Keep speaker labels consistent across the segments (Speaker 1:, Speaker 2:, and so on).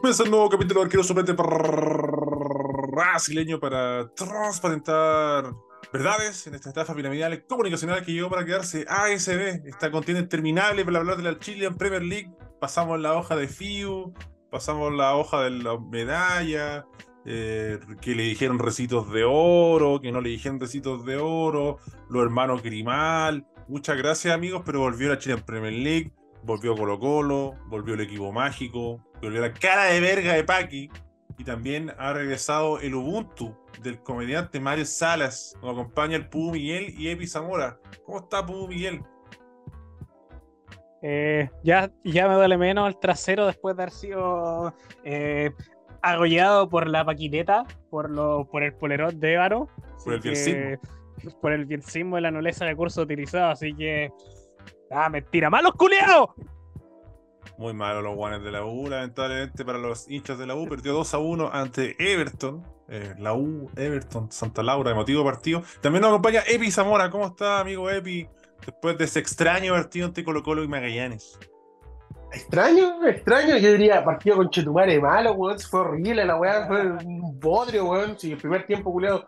Speaker 1: Comienza el nuevo capítulo de Arquero Suplente brasileño para transparentar verdades en esta estafa piramidal comunicacional que llegó para quedarse ASB. Esta contienda interminable para hablar de la Chilean Premier League. Pasamos la hoja de FIU, pasamos la hoja de la medalla, eh, que le dijeron recitos de oro, que no le dijeron recitos de oro, los hermanos Grimal. Muchas gracias amigos, pero volvió la Chilean Premier League, volvió Colo Colo, volvió el equipo mágico, volvió la cara de verga de Paki y también ha regresado el Ubuntu del comediante Mario Salas. Nos acompaña el Pudu Miguel y Epi Zamora. ¿Cómo está Pudu Miguel?
Speaker 2: Eh, ya, ya me duele menos el trasero después de haber sido eh, agollado por la paquineta, por, lo, por el polerón de Ébaro.
Speaker 1: Por el bienismo.
Speaker 2: Por el bienismo de la nobleza de curso utilizado, así que. ¡Ah, mentira! ¡Malos culeados!
Speaker 1: Muy malo los guanes de la U, lamentablemente para los hinchas de la U. Perdió 2 a 1 ante Everton. Eh, la U, Everton, Santa Laura, emotivo partido. También nos acompaña Epi Zamora. ¿Cómo está, amigo Epi? Después de ese extraño partido entre Colo Colo y Magallanes.
Speaker 3: Extraño, extraño, yo diría partido con Chetumare malo, weón, fue horrible la weá, fue un bodrio, weón, si el primer tiempo, culiado,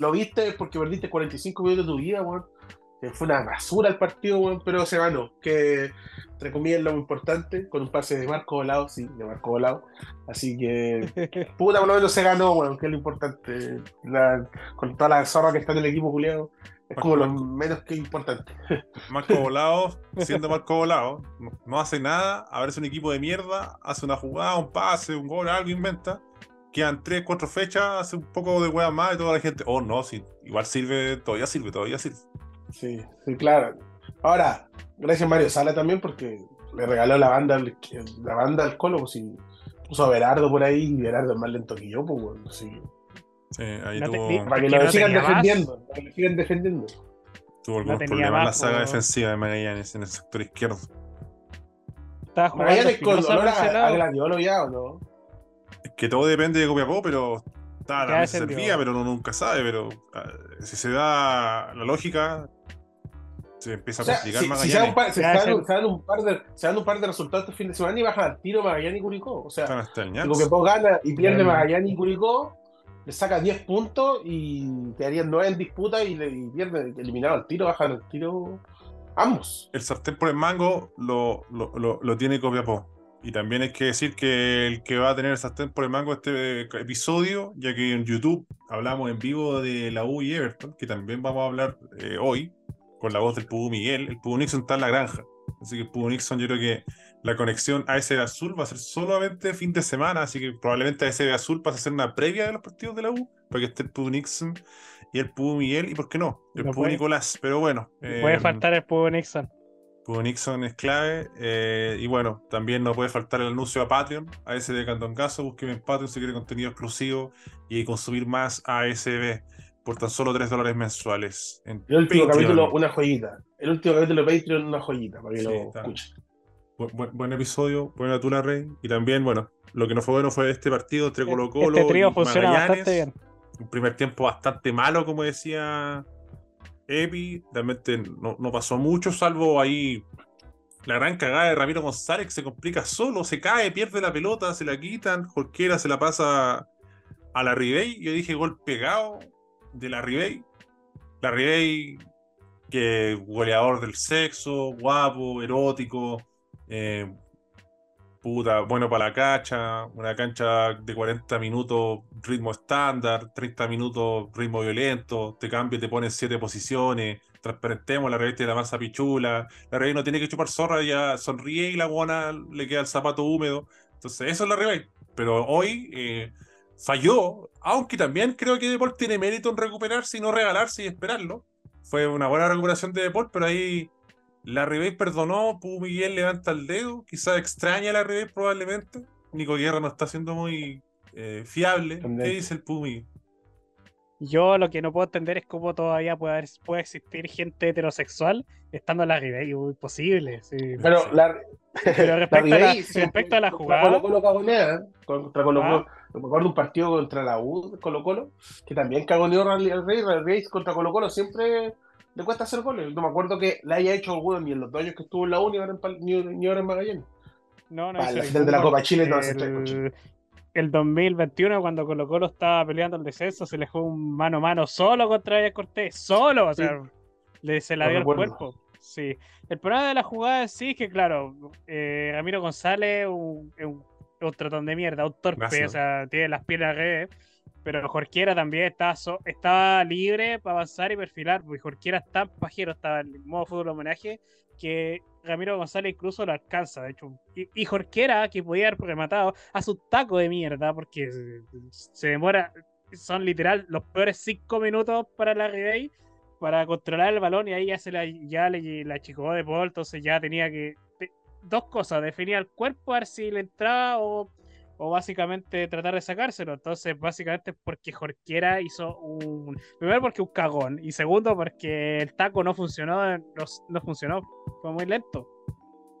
Speaker 3: lo viste porque perdiste 45 minutos de tu vida, weón, fue una basura el partido, weón, pero se ganó, que entre comillas lo importante, con un pase de Marco Volado, sí, de Marco Volado, así que, puta, por lo menos se ganó, weón, que es lo importante, con toda la zorra que está en el equipo, culiado, es como lo menos que importante.
Speaker 1: Marco Volado, siendo Marco Volado, no, hace nada, a ver, es un equipo de mierda, hace una jugada, un pase, un gol, algo inventa. Quedan 3, 4 fechas, hace un poco de hueá más y toda la gente. Oh, no, sí, igual sirve, todavía sirve, todavía sirve.
Speaker 3: Sí, sí, claro. Ahora, gracias Mario Sala también porque le regaló la banda, la banda al Colo, pues si puso a Berardo por ahí y Berardo es más lento que yo, pues bueno, sí.
Speaker 1: Sí, ahí tuvo...
Speaker 3: Para que lo sigan defendiendo. Para que lo sigan defendiendo.
Speaker 1: Tuvo algunos problemas en la saga defensiva de Magallanes en el sector izquierdo.
Speaker 3: Magallanes con dolor a, a Gladiolo ya o no?
Speaker 1: Es que todo depende de Copiapó, pero está la servía, pero uno nunca sabe. Pero ah, si se da la lógica, se empieza a complicar
Speaker 3: Magallanes. Si se, dan un par, se, dan, un par de, se dan un par de resultados este fin de semana y baja al tiro Magallanes y Curicó. O sea, si Copiapó gana y pierde Magallanes y Curicó, le saca 10 puntos y quedarían 9 en disputa y, le, pierde eliminado el tiro, bajan el tiro ambos.
Speaker 1: El sartén por el mango lo, lo, lo, tiene Copiapó. Y también hay que decir que el que va a tener el sartén por el mango este episodio, ya que en YouTube hablamos en vivo de la U y Everton, que también vamos a hablar eh, hoy, con la voz del Pudu Miguel. El Pudu Nixon está en la granja. Así que el Pudu Nixon yo creo que la conexión ASB Azul va a ser solamente fin de semana, así que probablemente ASB Azul pase a ser una previa de los partidos de la U, para que esté el Pudo Nixon y el Pudo Miguel, y por qué no, el no Nicolás, pero bueno.
Speaker 2: puede em, faltar el Pudo Nixon.
Speaker 1: Pudo Nixon es clave, eh, y bueno, también no puede faltar el anuncio a Patreon, ASB Cantón Caso, búsqueme en Patreon si quiere contenido exclusivo y consumir más ASB por tan solo 3 dólares mensuales.
Speaker 3: el último capítulo, una joyita. El último capítulo de Patreon, una joyita, para que lo escuchen
Speaker 1: buen, episodio, buena tula Rey. Y también, bueno, lo que no fue bueno fue este partido entre Colo Colo
Speaker 2: este trío funciona bastante bien.
Speaker 1: Un primer tiempo bastante malo, como decía Epi. Realmente no, no pasó mucho, salvo ahí la gran cagada de Ramiro González que se complica solo, se cae, pierde la pelota, se la quitan, Jorquera se la pasa a la Ribey. Yo dije gol pegado de la Ribey. La Ribey, que goleador del sexo, guapo, erótico, eh, puta, bueno para la cancha, una cancha de 40 minutos ritmo estándar, 30 minutos ritmo violento, te cambia, te pones siete posiciones, transparentemos la revista de la masa pichula, la revista no tiene que chupar zorra, ya sonríe y la buena le queda el zapato húmedo. Entonces, eso es la revista. Pero hoy eh, falló, aunque también creo que Deport tiene mérito en recuperarse y no regalarse y esperarlo. Fue una buena recuperación de Deport, pero ahí la Ribey perdonó, Pu Miguel levanta el dedo, quizás extraña a la Ribey probablemente. Nico Guerra no está siendo muy eh, fiable. ¿Qué dice el Pu Miguel?
Speaker 2: Yo lo que no puedo entender es cómo todavía puede, puede existir gente heterosexual estando en la Ribey, muy posible.
Speaker 3: Pero, la,
Speaker 2: respecto, a, la, respecto a la jugada.
Speaker 3: Colo Colo cagonea, contra Colo Colo. Me acuerdo un partido contra la U, Colo Colo, que también cagoneó al Rey. El Rey contra Colo Colo siempre le cuesta hacer goles. No me acuerdo que le haya hecho alguno ni en los dos años que estuvo en la Uni ni, ni ahora en Magallanes.
Speaker 2: No, no
Speaker 3: Para la final de la. Copa Chile no
Speaker 2: el, el 2021, cuando Colo Colo estaba peleando el descenso, se le jugó un mano a mano solo contra Arias Cortés, solo, o sea, le, se la dio el cuerpo. Sí. El problema de la jugada en sí es que, claro, eh, Ramiro González es un, un trotón de mierda, un torpe,
Speaker 1: Gracias.
Speaker 2: o sea, tiene las piernas revés. Pero Jorquera también estaba, so- estaba libre para avanzar y perfilar, porque Jorquera es tan pajero, estaba en modo fútbol homenaje, que Ramiro González incluso lo alcanza, de hecho. Y, y Jorquera, que podía haber rematado, hace un taco de mierda, porque se, se demora, son literal los peores cinco minutos para la Ribey para controlar el balón y ahí ya se la, ya le, la achicó de Paul, entonces ya tenía que... dos cosas, definía el cuerpo a ver si le entraba o, o básicamente tratar de sacárselo. Entonces, básicamente porque Jorquera hizo un... Primero porque un cagón y segundo porque el taco no funcionó, no, no funcionó, fue muy lento.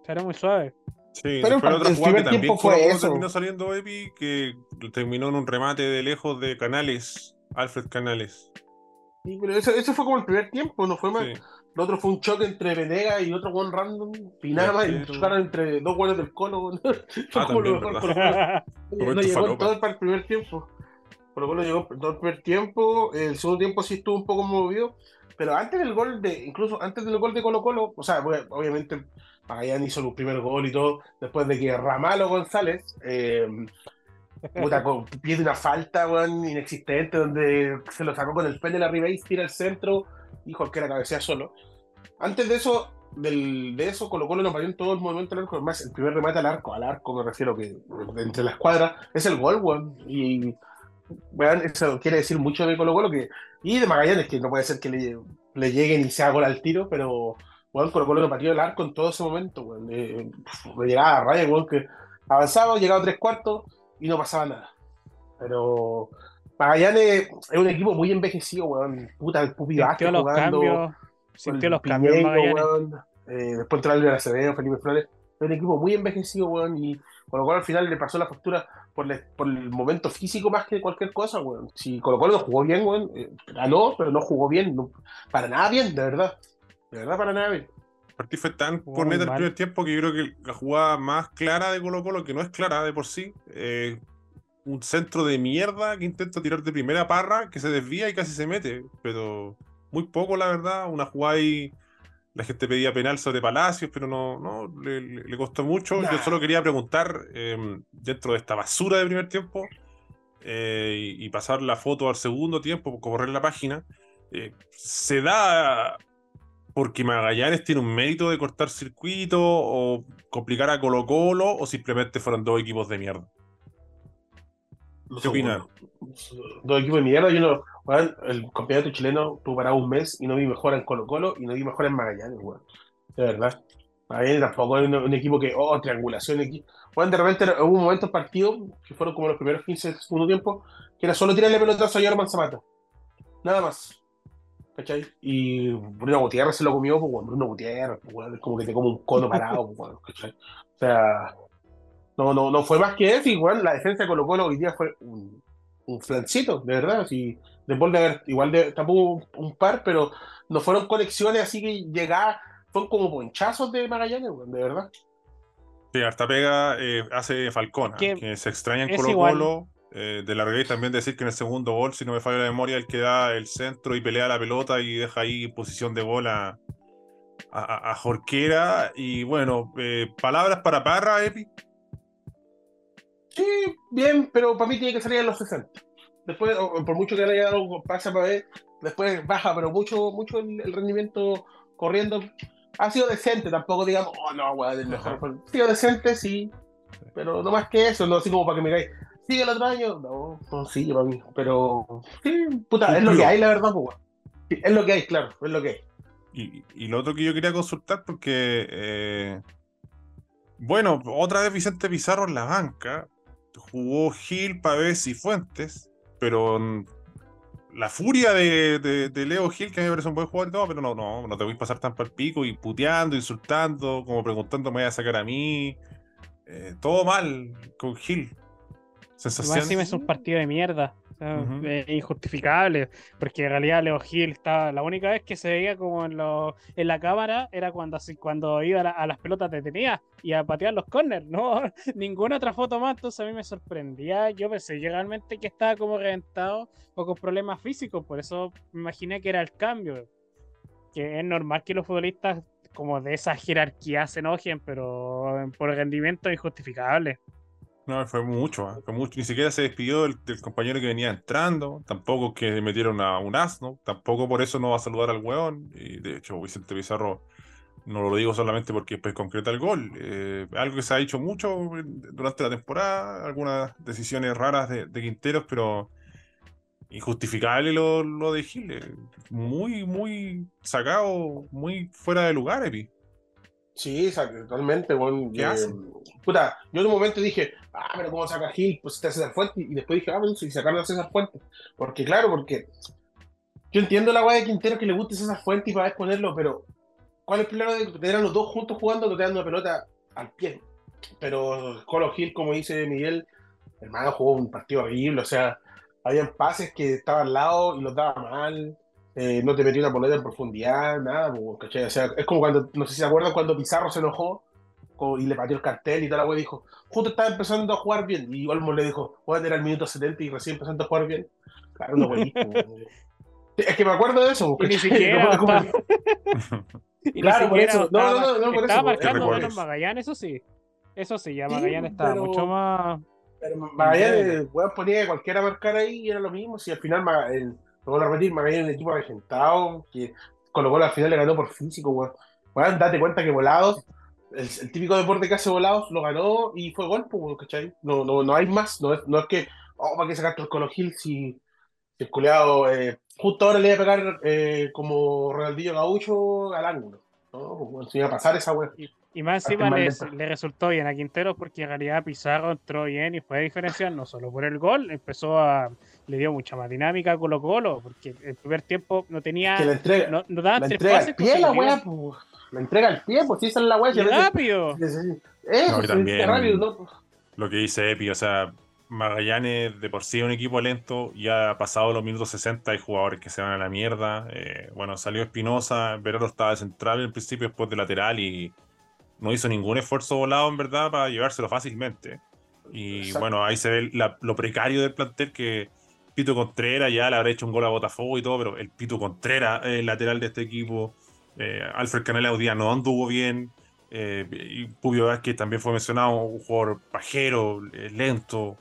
Speaker 2: Era muy suave.
Speaker 1: Sí,
Speaker 3: Pero
Speaker 1: después
Speaker 3: el
Speaker 1: otra jugada que también
Speaker 3: tiempo fue eso.
Speaker 1: terminó saliendo Epi, que terminó en un remate de lejos de Canales, Alfred Canales.
Speaker 3: Sí, pero eso, eso fue como el primer tiempo, no fue más.
Speaker 1: Sí.
Speaker 3: Lo otro fue un choque entre Venegas y otro one random. Más, y chocaron entre dos buenos del Colo. fue
Speaker 1: Ah,
Speaker 3: como lo mejor. No llegó todo para el primer tiempo. Colo Colo llegó todo el primer tiempo. El segundo tiempo sí estuvo un poco movido. Pero antes del gol de, incluso antes del gol de Colo Colo, o sea, pues, obviamente Magallanes hizo el primer gol y todo, después de que Ramalo González eh, puta, con- pide una falta weón, inexistente donde se lo sacó con el pene de la Ribey, tira al centro, dijo que era cabecea solo. Antes de eso, del, de eso, Colo Colo nos parió en todo el movimiento del arco. Además, el primer remate al arco, al arco me refiero que entre las cuadras, es el gol, weón. Y weón, eso quiere decir mucho de Colo Colo que, y de Magallanes, que no puede ser que le, le lleguen y se haga gol al tiro, pero weón, Colo Colo nos pateó el arco en todo ese momento, weón. Eh, me llegaba a raya, weón, que avanzaba, llegaba a tres cuartos y no pasaba nada. Pero Magallanes es un equipo muy envejecido, weón. Puta, el Pupi Vázquez
Speaker 2: Sintió los
Speaker 3: jugando,
Speaker 2: cambios. Sintió los cambios Magallanes.
Speaker 3: weón. Eh, después entró Álvaro Acevedo, Felipe Flores. Es un equipo muy envejecido, weón. Y con lo cual al final le pasó la factura por, le- por el momento físico más que cualquier cosa, weón. Si Colo Colo no jugó bien, weón, eh, ganó, pero no jugó bien. no- para nada bien, de verdad. De verdad, para nada bien.
Speaker 1: El partido fue tan
Speaker 2: Jugó
Speaker 1: corneta
Speaker 2: muy
Speaker 1: el primer tiempo que yo creo que la jugada más clara de Colo Colo, que no es clara de por sí, eh, un centro de mierda que intenta tirar de primera parra, que se desvía y casi se mete, pero muy poco la verdad, una jugada ahí, la gente pedía penal sobre Palacios, pero no, no le, le- costó mucho. Yo solo quería preguntar, eh, dentro de esta basura de primer tiempo, eh, y, y pasar la foto al segundo tiempo, correr la página, eh, ¿se da porque Magallanes tiene un mérito de cortar circuito o complicar a Colo Colo o simplemente fueron dos equipos de mierda?
Speaker 3: Lo
Speaker 1: ¿Qué
Speaker 3: segundo. Dos equipos de mierda. Yo no, el campeonato chileno tuvo parado un mes y no vi mejor en Colo Colo y no vi mejor en Magallanes, weón. De verdad. Magallanes tampoco es un, un equipo que, oh, triangulación aquí. Bueno, de repente hubo un momento en partido, que fueron como los primeros 15 del segundo tiempo, que era solo tirarle pelotazo a Germán Zapata. Nada más. ¿Cachai? Y Bruno Gutiérrez se lo comió, pues, weón, Bruno Gutiérrez, pues, weón, es como que te come un cono parado, pues, ¿cachai? O sea, no, no, no fue más que eso, weón, la defensa de Colo Colo hoy día fue un, un flancito, de verdad, así, después de haber, igual de, tapó un, un par, pero no fueron conexiones así que llegaban, fueron como ponchazos de Magallanes, de verdad.
Speaker 1: Sí, harta pega eh, hace Falcón,
Speaker 2: Que
Speaker 1: que se extraña en Colo
Speaker 2: igual.
Speaker 1: Colo. Eh, de la también decir que en el segundo gol, si no me falla la memoria, el que da el centro y pelea la pelota y deja ahí en posición de gol a, a, a- a Jorquera. Y bueno, eh, palabras para Parra, Epi.
Speaker 3: Sí, bien, pero para mí tiene que salir en los 60. Después, por mucho que haya dado pasa para ver, después baja, pero mucho, mucho el, el rendimiento corriendo. Ha sido decente, tampoco digamos, oh no, weón, el mejor.
Speaker 1: Ajá.
Speaker 3: Ha sido decente, sí, pero no más que eso, no así como para que me digáis, sigue el otro año, no, no sigue para mí, pero sí, puta, es lo que hay, la verdad, pues. Sí, es lo que hay, claro, es lo que hay.
Speaker 1: Y, y lo otro que yo quería consultar, porque, eh, bueno, otra vez Vicente Pizarro en la banca, jugó Gil, Pavés y Fuentes, pero mm, la furia de, de- de Leo Gil, que a mí me parece un buen jugador todo, pero no, no, no te voy a pasar tan para el pico y puteando, insultando, como preguntando, ¿me voy a sacar a mí? Eh, todo mal con Gil. Sensación.
Speaker 2: encima es un partido de mierda.
Speaker 1: Ujú.
Speaker 2: es injustificable, porque en realidad Leo Gil estaba, la única vez que se veía como en, lo- en la cámara era cuando, cuando iba a, la- a las pelotas detenidas y a patear los corners, no, ninguna otra foto más, entonces a mí me sorprendía, yo pensé realmente que estaba como reventado o con problemas físicos, por eso me imaginé que era el cambio, que es normal que los futbolistas como de esa jerarquía se enojen, pero por rendimiento injustificable.
Speaker 1: No, fue mucho, ah, fue mucho. Ni siquiera se despidió del, compañero que venía entrando, tampoco que metieron a un asno, tampoco por eso no va a saludar al weón. Y de hecho, Vicente Pizarro no lo digo solamente porque después concreta el gol. eh, algo que se ha dicho mucho durante la temporada, algunas decisiones raras de, de Quinteros, pero injustificable lo, lo de Gil. eh, Muy, muy sacado, muy fuera de lugar, Epi.
Speaker 3: Sí, o sea, totalmente, weón.
Speaker 1: ¿Qué
Speaker 3: Eh,
Speaker 1: hace?
Speaker 3: Puta, yo en un momento dije, ah, pero ¿cómo saca Gil? Pues está César Fuente. Y después dije, ah, pero si sacaron a César Fuente. Porque, claro, porque yo entiendo la weá de Quintero que le guste César Fuente y para exponerlo, pero ¿cuál es el problema de tener a los dos juntos jugando dan una pelota al pie? Pero Colo Gil, como dice Miguel, hermano, jugó un partido horrible, o sea, habían pases que estaban al lado y los daba mal. Eh, no te metió una boleta en profundidad, nada, ¿cachai? O sea, es como cuando, no sé si se acuerdan cuando Pizarro se enojó y le pateó el cartel y toda la wea dijo, justo estaba empezando a jugar bien. Y Olmo le dijo, bueno, era el minuto 70 y recién empezando a jugar bien. Claro, no wey, Es que me acuerdo de eso.
Speaker 2: Y ni siquiera
Speaker 3: como-
Speaker 2: estaba- Y ni
Speaker 3: Claro, por
Speaker 2: siquiera
Speaker 3: eso. No,
Speaker 2: estaba,
Speaker 3: no, no, no, por
Speaker 2: estaba
Speaker 3: eso,
Speaker 2: marcando
Speaker 1: ¿qué
Speaker 2: menos? Magallanes, eso sí. Eso sí, ya
Speaker 3: Sí,
Speaker 2: Magallanes estaba
Speaker 3: pero-
Speaker 2: mucho más.
Speaker 3: Pero Magallanes, weón, ponía que cualquiera a marcar ahí y era lo mismo. Si al final, Maga- el, lo vuelvo a repetir, Magallanes es un equipo regentado, que con lo cual al final le ganó por físico, weón. Weón, date cuenta que Volados, el, el típico deporte que hace Volados, lo ganó y fue gol, pues, ¿cachai? No, no, no hay más, no es, no es que, oh, ¿para qué sacaste el Colo Gil si, si el culeado eh, justo ahora le iba a pegar eh, como Ronaldinho Gaucho al ángulo? No, pues, iba a pasar esa weón.
Speaker 2: Y más encima le, resultó bien a Quintero porque en realidad Pizarro entró bien y fue a diferenciar no solo por el gol, empezó a. le dio mucha más dinámica a Colo Colo, porque el primer tiempo no tenía.
Speaker 3: Que la entrega,
Speaker 2: no, no daban
Speaker 3: la
Speaker 2: tres
Speaker 3: entrega
Speaker 2: pases
Speaker 3: al pie la weá, pues. La entrega al pie, pues si esa es la weá.
Speaker 2: Y
Speaker 3: que a veces-
Speaker 2: rápido.
Speaker 3: Eso,
Speaker 1: No, también-
Speaker 3: rápido, ¿no?
Speaker 1: lo que dice Epi, o sea, Magallanes de por sí es un equipo lento, ya ha pasado los minutos 60 hay jugadores que se van a la mierda. eh, bueno, salió Espinosa, Verano estaba de central en principio, después de lateral y no hizo ningún esfuerzo volado en verdad para llevárselo fácilmente. Y
Speaker 3: Exacto.
Speaker 1: bueno, ahí se ve la- lo precario del plantel que Pito Contreras ya le habrá hecho un gol a Botafogo y todo, pero el Pito Contreras, el lateral de este equipo, eh, Alfred Canela hoy día no anduvo bien. Eh, y Pubio Vázquez también fue mencionado, un jugador pajero, eh, lento.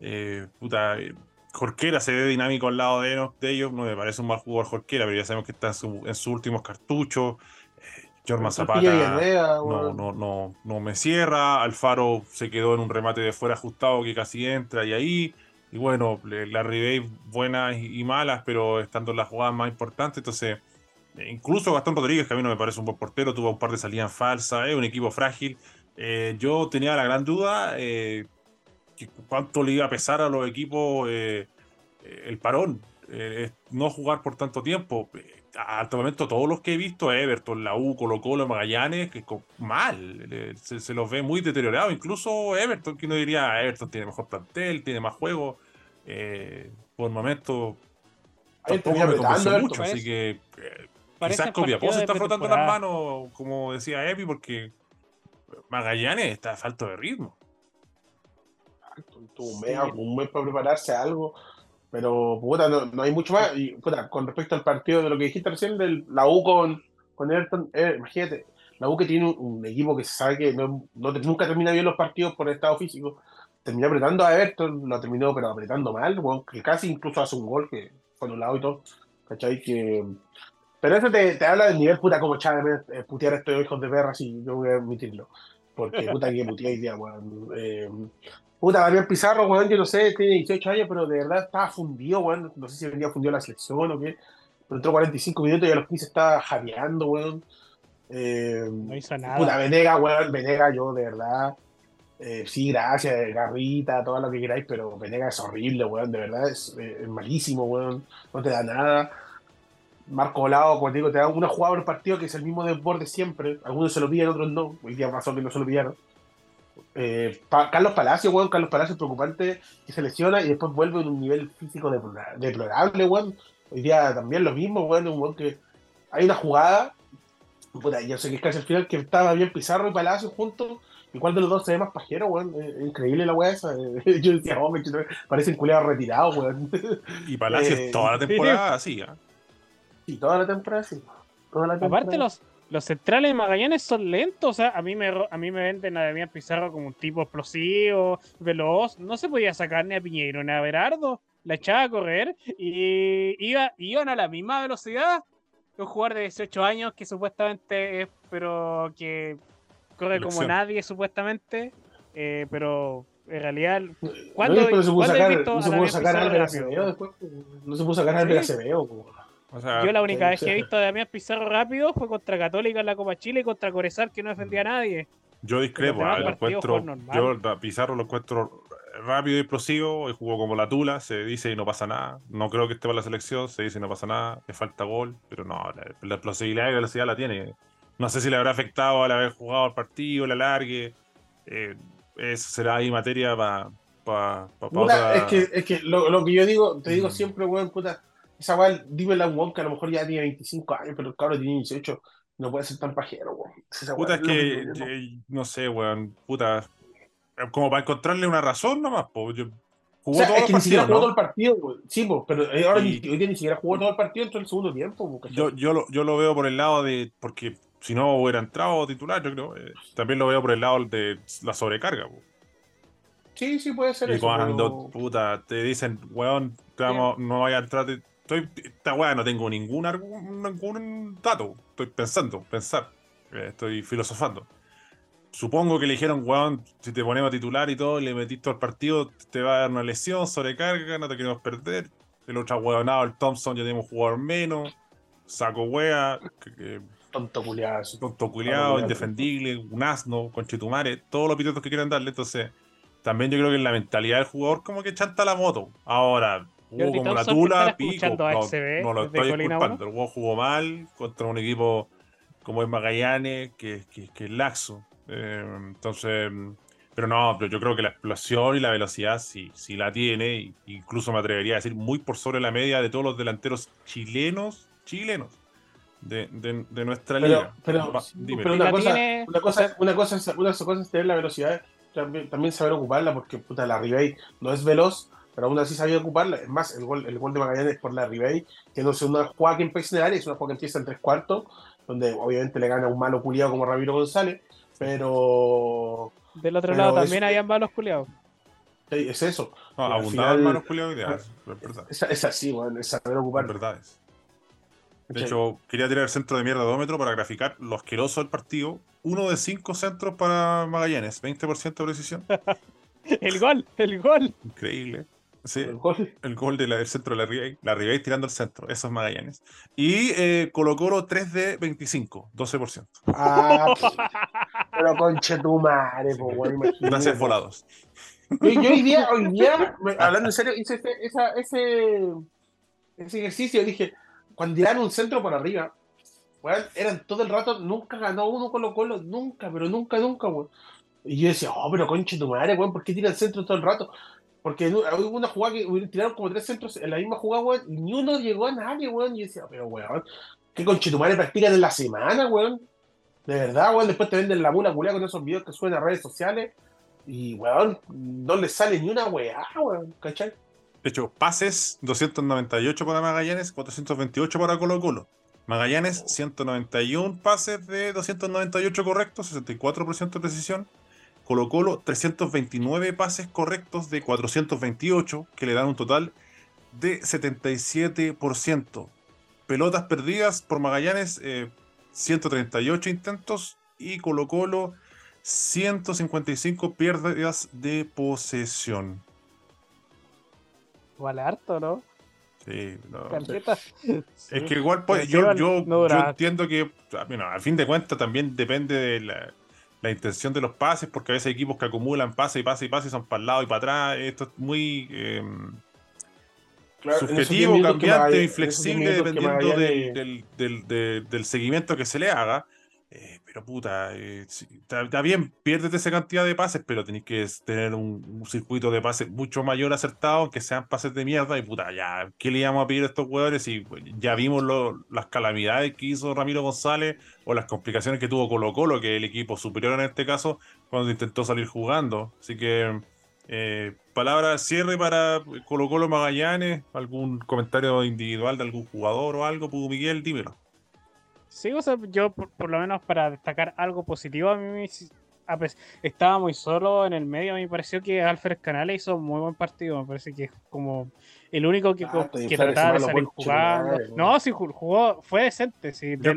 Speaker 1: Eh, puta, eh, Jorquera se ve dinámico al lado de, de ellos. No me parece un mal jugador Jorquera, pero ya sabemos que está en, su- en sus últimos cartuchos. Eh, Jorman Zapata no, no, no, no me cierra. Alfaro se quedó en un remate de fuera ajustado que casi entra y ahí. Y bueno, le- la Ribey buenas y, malas, pero estando en las jugadas más importantes. Entonces, eh, incluso Gastón Rodríguez, que a mí no me parece un buen portero, tuvo un par de salidas falsas, un equipo frágil. Eh, yo tenía la gran duda eh, cuánto le iba a pesar a los equipos el parón, no jugar por tanto tiempo. Hasta el momento, todos los que he visto, Everton, la U, Colo Colo, Magallanes, que mal, se, los ve muy deteriorados. Incluso Everton, que uno diría, Everton tiene mejor plantel, tiene más juego. Eh, por el momento,
Speaker 3: Ahí
Speaker 1: tampoco me convenció mucho, así que eh,
Speaker 2: Parece
Speaker 1: quizás
Speaker 2: el
Speaker 1: Copiapó se está frotando las manos, como decía Epi, porque Magallanes está a falta de ritmo.
Speaker 3: Tuvo un
Speaker 2: Sí.
Speaker 3: mes, un mes para prepararse a algo. Pero, puta, no, no hay mucho más. Y, puta, con respecto al partido de lo que dijiste recién, del, la U con, con Everton, eh, imagínate, la U que tiene un, un equipo que se sabe que no, no te- nunca termina bien los partidos por estado físico, terminó apretando a Everton, lo terminó, pero apretando mal, weón, que casi incluso hace un gol que fue anulado y todo. ¿Cachai? Que. Pero eso te, te habla del nivel, puta, como Chávez eh, putear a estos hijos de perra, si yo voy a admitirlo. Porque, puta, que puteé hoy día, weón. Eh, Puta, Damián Pizarro, weón, yo no sé, tiene 18 años, pero de verdad estaba fundido, weón. No sé si venía fundido la selección o qué. Pero entró 45 minutos y a los 15 estaba jadeando, weón. Eh,
Speaker 2: No hizo
Speaker 3: Puta,
Speaker 2: nada.
Speaker 3: Venega, weón, Venega, yo de verdad. Eh, sí, gracias, Garrita, todo lo que queráis, pero Venega es horrible, weón, de verdad, es, eh, malísimo, weón, no te da nada. Marco Volado, como te digo, te da una jugada por partido que es el mismo desborde siempre. Algunos se lo pillan, otros no. Hoy día pasó que no se lo pillaron. Eh, Carlos Palacio, weón, Carlos Palacio es preocupante que se lesiona y después vuelve en un nivel físico deplora- deplorable, weón. Hoy día también lo mismo, weón, un weón que hay una jugada, puta, yo sé que es casi al final que estaba bien Pizarro y Palacio juntos, y cuál de los dos se ve más pajero, weón. Eh, increíble la weá esa. eh. Yo decía, oh, me parecen culiados retirados, weón.
Speaker 1: Y Palacios
Speaker 3: Eh,
Speaker 1: toda la temporada así, ¿ah?
Speaker 3: Y toda la temporada, sí. Toda la temporada.
Speaker 2: Aparte, los, los centrales de Magallanes son lentos. O sea, a mí me, a mí me venden a Damián Pizarro como un tipo explosivo, veloz. No se podía sacar ni a Piñeiro ni a Berardo. La echaba a correr y iba, iban a la misma velocidad que un jugador de 18 años que supuestamente es, pero que corre como nadie, supuestamente. eh, pero en realidad,
Speaker 3: No,
Speaker 2: ¿cuándo-
Speaker 3: no se pudo sacar,
Speaker 2: visto
Speaker 3: no
Speaker 2: a
Speaker 3: se pudo sacar a
Speaker 2: Pizarro
Speaker 3: Álvaro
Speaker 2: rápido?
Speaker 3: Acevedo después. No se pudo sacar a Álvaro
Speaker 2: Sí.
Speaker 3: Acevedo.
Speaker 1: O sea,
Speaker 2: yo la única
Speaker 3: sí,
Speaker 2: vez que he visto a Damián Pizarro rápido fue contra Católica en la Copa Chile y contra Corezal que no defendía a nadie.
Speaker 1: Yo discrepo, ah, lo encuentro, yo a Pizarro lo encuentro rápido y explosivo, y jugó como la tula, se dice y no pasa nada. No creo que esté para la selección, se dice y no pasa nada, le falta gol, pero no, la, la explosividad y la velocidad la tiene. No sé si le habrá afectado al haber jugado el partido, la largue. Eh, eso será ahí materia para pa, pa- pa otra-
Speaker 3: es que, es que lo, lo que yo digo, te digo
Speaker 1: Mm.
Speaker 3: siempre, weón, puta, esa weá, dímela a un weón que a lo mejor ya tiene 25 años, pero el cabrón tiene 18, no puede ser tan pajero, weón. Esa
Speaker 1: Puta,
Speaker 3: weá
Speaker 1: es
Speaker 3: lo
Speaker 1: que, eh, no sé, weón, puta. eh, Como para encontrarle una razón nomás, po. Yo-
Speaker 3: O
Speaker 1: jugó
Speaker 3: sea,
Speaker 1: todos
Speaker 3: es que
Speaker 1: los
Speaker 3: ni siquiera jugó
Speaker 1: ¿no?
Speaker 3: todo el partido, weón. Sí, pues, pero ahora ni, hoy día ni siquiera jugó todo el partido dentro del segundo tiempo, weón.
Speaker 1: Yo, yo, lo, yo lo veo por el lado de. Porque si no hubiera entrado titular, yo creo. eh, también lo veo por el lado de la sobrecarga. po.
Speaker 3: Sí, sí, puede ser
Speaker 1: Y
Speaker 3: eso,
Speaker 1: cuando,
Speaker 3: pero-
Speaker 1: puta, te dicen, weón, vamos- no vaya a entrar. Estoy, esta weá no tengo ningún, ningún dato. Estoy pensando, pensar. eh, Estoy filosofando. Supongo que le dijeron, weón, si te ponemos a titular y todo, le metiste al partido, te va a dar una lesión, sobrecarga, no te queremos perder. El otro weonado, el Thompson, ya tenemos jugador menos. Saco wea, que- que
Speaker 3: Tonto culiado.
Speaker 1: tonto culiado, indefendible, un asno, conchetumare, todos los pitetos que quieran darle. Entonces, también yo creo que en la mentalidad del jugador, como que chanta la moto. Ahora, jugó como la tula, pico. No, lo estoy culpando. El juego jugó mal contra un equipo como es Magallanes, que, que, que es laxo. Eh, entonces, pero no, pero yo creo que la explosión y la velocidad sí, sí la tiene. incluso me atrevería a decir muy por sobre la media de todos los delanteros chilenos, chilenos. De, de, de nuestra
Speaker 3: Pero,
Speaker 1: liga.
Speaker 3: pero,
Speaker 1: Va, dime.
Speaker 3: pero
Speaker 2: Y
Speaker 3: una cosa,
Speaker 2: tiene-
Speaker 3: una cosa, una cosa, es- una cosa es tener la velocidad, también, también saber ocuparla, porque puta, la Ribey no es veloz, pero aún así sabía ocuparla. Es más, el gol, el gol de Magallanes por la Ribey, que no es una jugada que empieza en el área, es una jugada que empieza en tres cuartos, donde obviamente le gana un malo culiado como Ramiro González, pero
Speaker 2: Del otro
Speaker 3: Pero
Speaker 2: lado
Speaker 3: es-
Speaker 2: también habían malos culiados.
Speaker 3: es eso.
Speaker 1: No, abundaban Julio hoy día, es.
Speaker 3: Es, es así, weón, es saber
Speaker 1: Es
Speaker 3: ocupar.
Speaker 1: verdad. De hecho, quería tirar el centro de mierda odómetro para graficar lo asqueroso del partido. Uno de cinco centros para Magallanes, 20% de precisión.
Speaker 2: El gol, el gol.
Speaker 1: Increíble. Sí,
Speaker 3: el gol.
Speaker 1: el gol de la- del centro de la Ribey. La Ribey tirando el centro, eso es Magallanes. Y eh, Colo Colo 3 de 25, 12%.
Speaker 3: Ah, pero conche tu madre, po.
Speaker 1: Gracias volados.
Speaker 3: Yo, yo hoy día, hoy día, me- hablando en serio, hice ese, esa- ese, ese ejercicio. Dije, cuando tiraron un centro por arriba, weón, eran todo el rato, nunca ganó uno Colo Colo, nunca, pero nunca, nunca, weón. Y yo decía, oh, pero conche tu madre, weón, ¿por qué tira el centro todo el rato? Porque hubo una jugada que tiraron como tres centros en la misma jugada, weón, y ni uno llegó a nadie, weón. Y yo decía, pero weón, ¿qué conche tu madre practican en la semana, weón? De verdad, weón, después te venden la mula culea con esos videos que suben a redes sociales. Y, weón, no les sale ni una weá, weón, ¿cachai?
Speaker 1: De hecho, pases 298 para Magallanes, 428 para Colo Colo. Magallanes, 191 pases de 298 correctos, 64% de precisión. Colo Colo, 329 pases correctos de 428, que le dan un total de 77%. Pelotas perdidas por Magallanes, eh, 138 intentos. Y Colo Colo, 155 pérdidas de posesión.
Speaker 2: Igual harto, ¿no?
Speaker 1: Sí, no. Es que igual, pues, yo, yo,
Speaker 2: no dura-
Speaker 1: yo entiendo que, bueno, a fin de cuentas también depende de la, la intención de los pases, porque a veces hay equipos que acumulan pases y pases y pases y son para el lado y para atrás. Esto es muy eh,
Speaker 3: Claro, diez
Speaker 1: subjetivo, cambiante, y flexible dependiendo del, del seguimiento que se le haga. Pero puta, eh, está, bien, piérdete esa cantidad de pases, pero tenéis que tener un, circuito de pases mucho mayor acertado, aunque sean pases de mierda, y puta, ya, ¿qué le íbamos a pedir a estos jugadores? Y ya vimos las calamidades que hizo Ramiro González o las complicaciones que tuvo Colo Colo, que es el equipo superior en este caso, cuando intentó salir jugando. Así que, eh, palabra cierre para Colo Colo Magallanes, algún comentario individual de algún jugador o algo, Pudo Miguel, dímelo.
Speaker 2: Sí, o sea, yo por, lo menos para destacar algo positivo, a mí estaba muy solo en el medio. A mí me pareció que Alfred Canales hizo un muy buen partido. Me parece que es como el único que, ah, que trataba de salir jugando. no, sí, jugó, fue decente. Sí, de,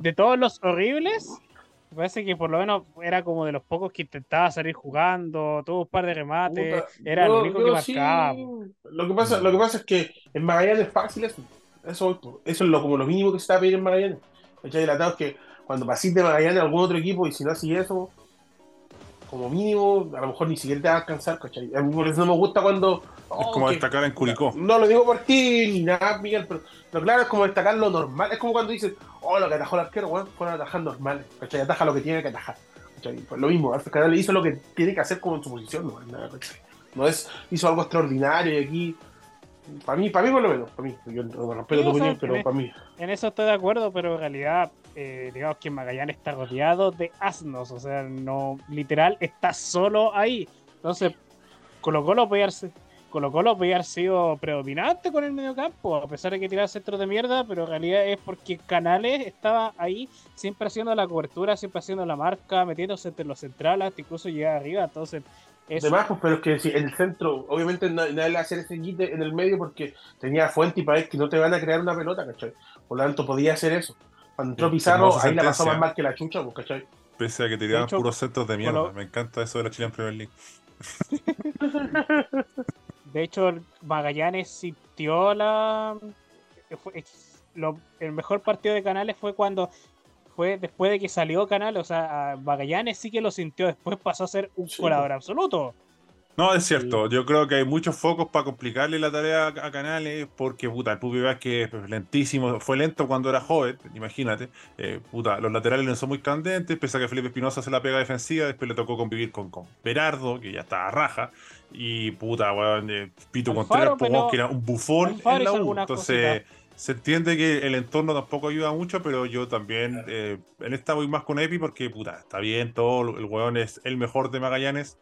Speaker 2: de, todos los horribles, me parece que por lo menos era como de los pocos que intentaba salir jugando, tuvo un par de remates, era el único que marcaba.
Speaker 3: Lo, que pasa, lo que pasa es que en Magallanes es fácil eso. Eso, eso es lo, como lo mínimo que se está a pedir en Magallanes. ¿Cachai? es que cuando pasís de Magallanes a algún otro equipo y si no así eso, como mínimo, a lo mejor ni siquiera te va a alcanzar, ¿cachai? A mí por eso no me gusta cuando.
Speaker 1: es oh, como destacar en Curicó.
Speaker 3: No, lo digo por ti ni nada, Miguel, pero lo claro es como destacar lo normal. Es como cuando dices, oh, lo que atajó el arquero, bueno, fueron atajar normal, ¿cachai? Ataja lo que tiene que atajar. ¿cachai? Pues lo mismo, Alfred Canal hizo lo que tiene que hacer como en su posición, no, nada, no es, hizo algo extraordinario y aquí para mí, para mí por lo menos, para mí. Yo respeto tu opinión, pero para mí.
Speaker 2: En eso estoy de acuerdo, pero en realidad, eh, digamos que Magallanes está rodeado de asnos, o sea, no, literal, está solo ahí. Entonces, Colo Colo puede haber, Colo Colo puede haber sido predominante con el mediocampo, a pesar de que tiraba centros de mierda, pero en realidad es porque Canales estaba ahí, siempre haciendo la cobertura, siempre haciendo la marca, metiéndose entre los centrales, incluso llegar arriba, entonces
Speaker 3: Además, pues, pero es que si en el centro, obviamente nadie le va a hacer ese quite en el medio porque tenía fuente y para que no te van a crear una pelota, ¿cachai? Por lo tanto, podía hacer eso. Cuando entró Pizarro, ahí la pasó más mal que la chucha, pues, ¿cachai?
Speaker 1: Pese a que tiraban puros centros de mierda. Me encanta eso de la Chilean Premier League.
Speaker 2: de hecho, Magallanes sintió la. el mejor partido de Canales fue cuando después de que salió Canal, o sea, Magallanes sí que lo sintió, después pasó a ser un colador absoluto.
Speaker 1: No, es cierto. Yo creo que hay muchos focos para complicarle la tarea a, Canales, porque puta, el Pupi que es lentísimo, fue lento cuando era joven, imagínate. Eh, puta, los laterales no son muy candentes, pese a que Felipe Espinosa se la pega defensiva, después le tocó convivir con, con Berardo, que ya estaba raja, y puta, weón, eh, Pito Contreras, que era un bufón en la U. Entonces se entiende que el entorno tampoco ayuda mucho, pero yo también eh, en esta voy más con Epi porque, puta, está bien todo, el weón es el mejor de Magallanes,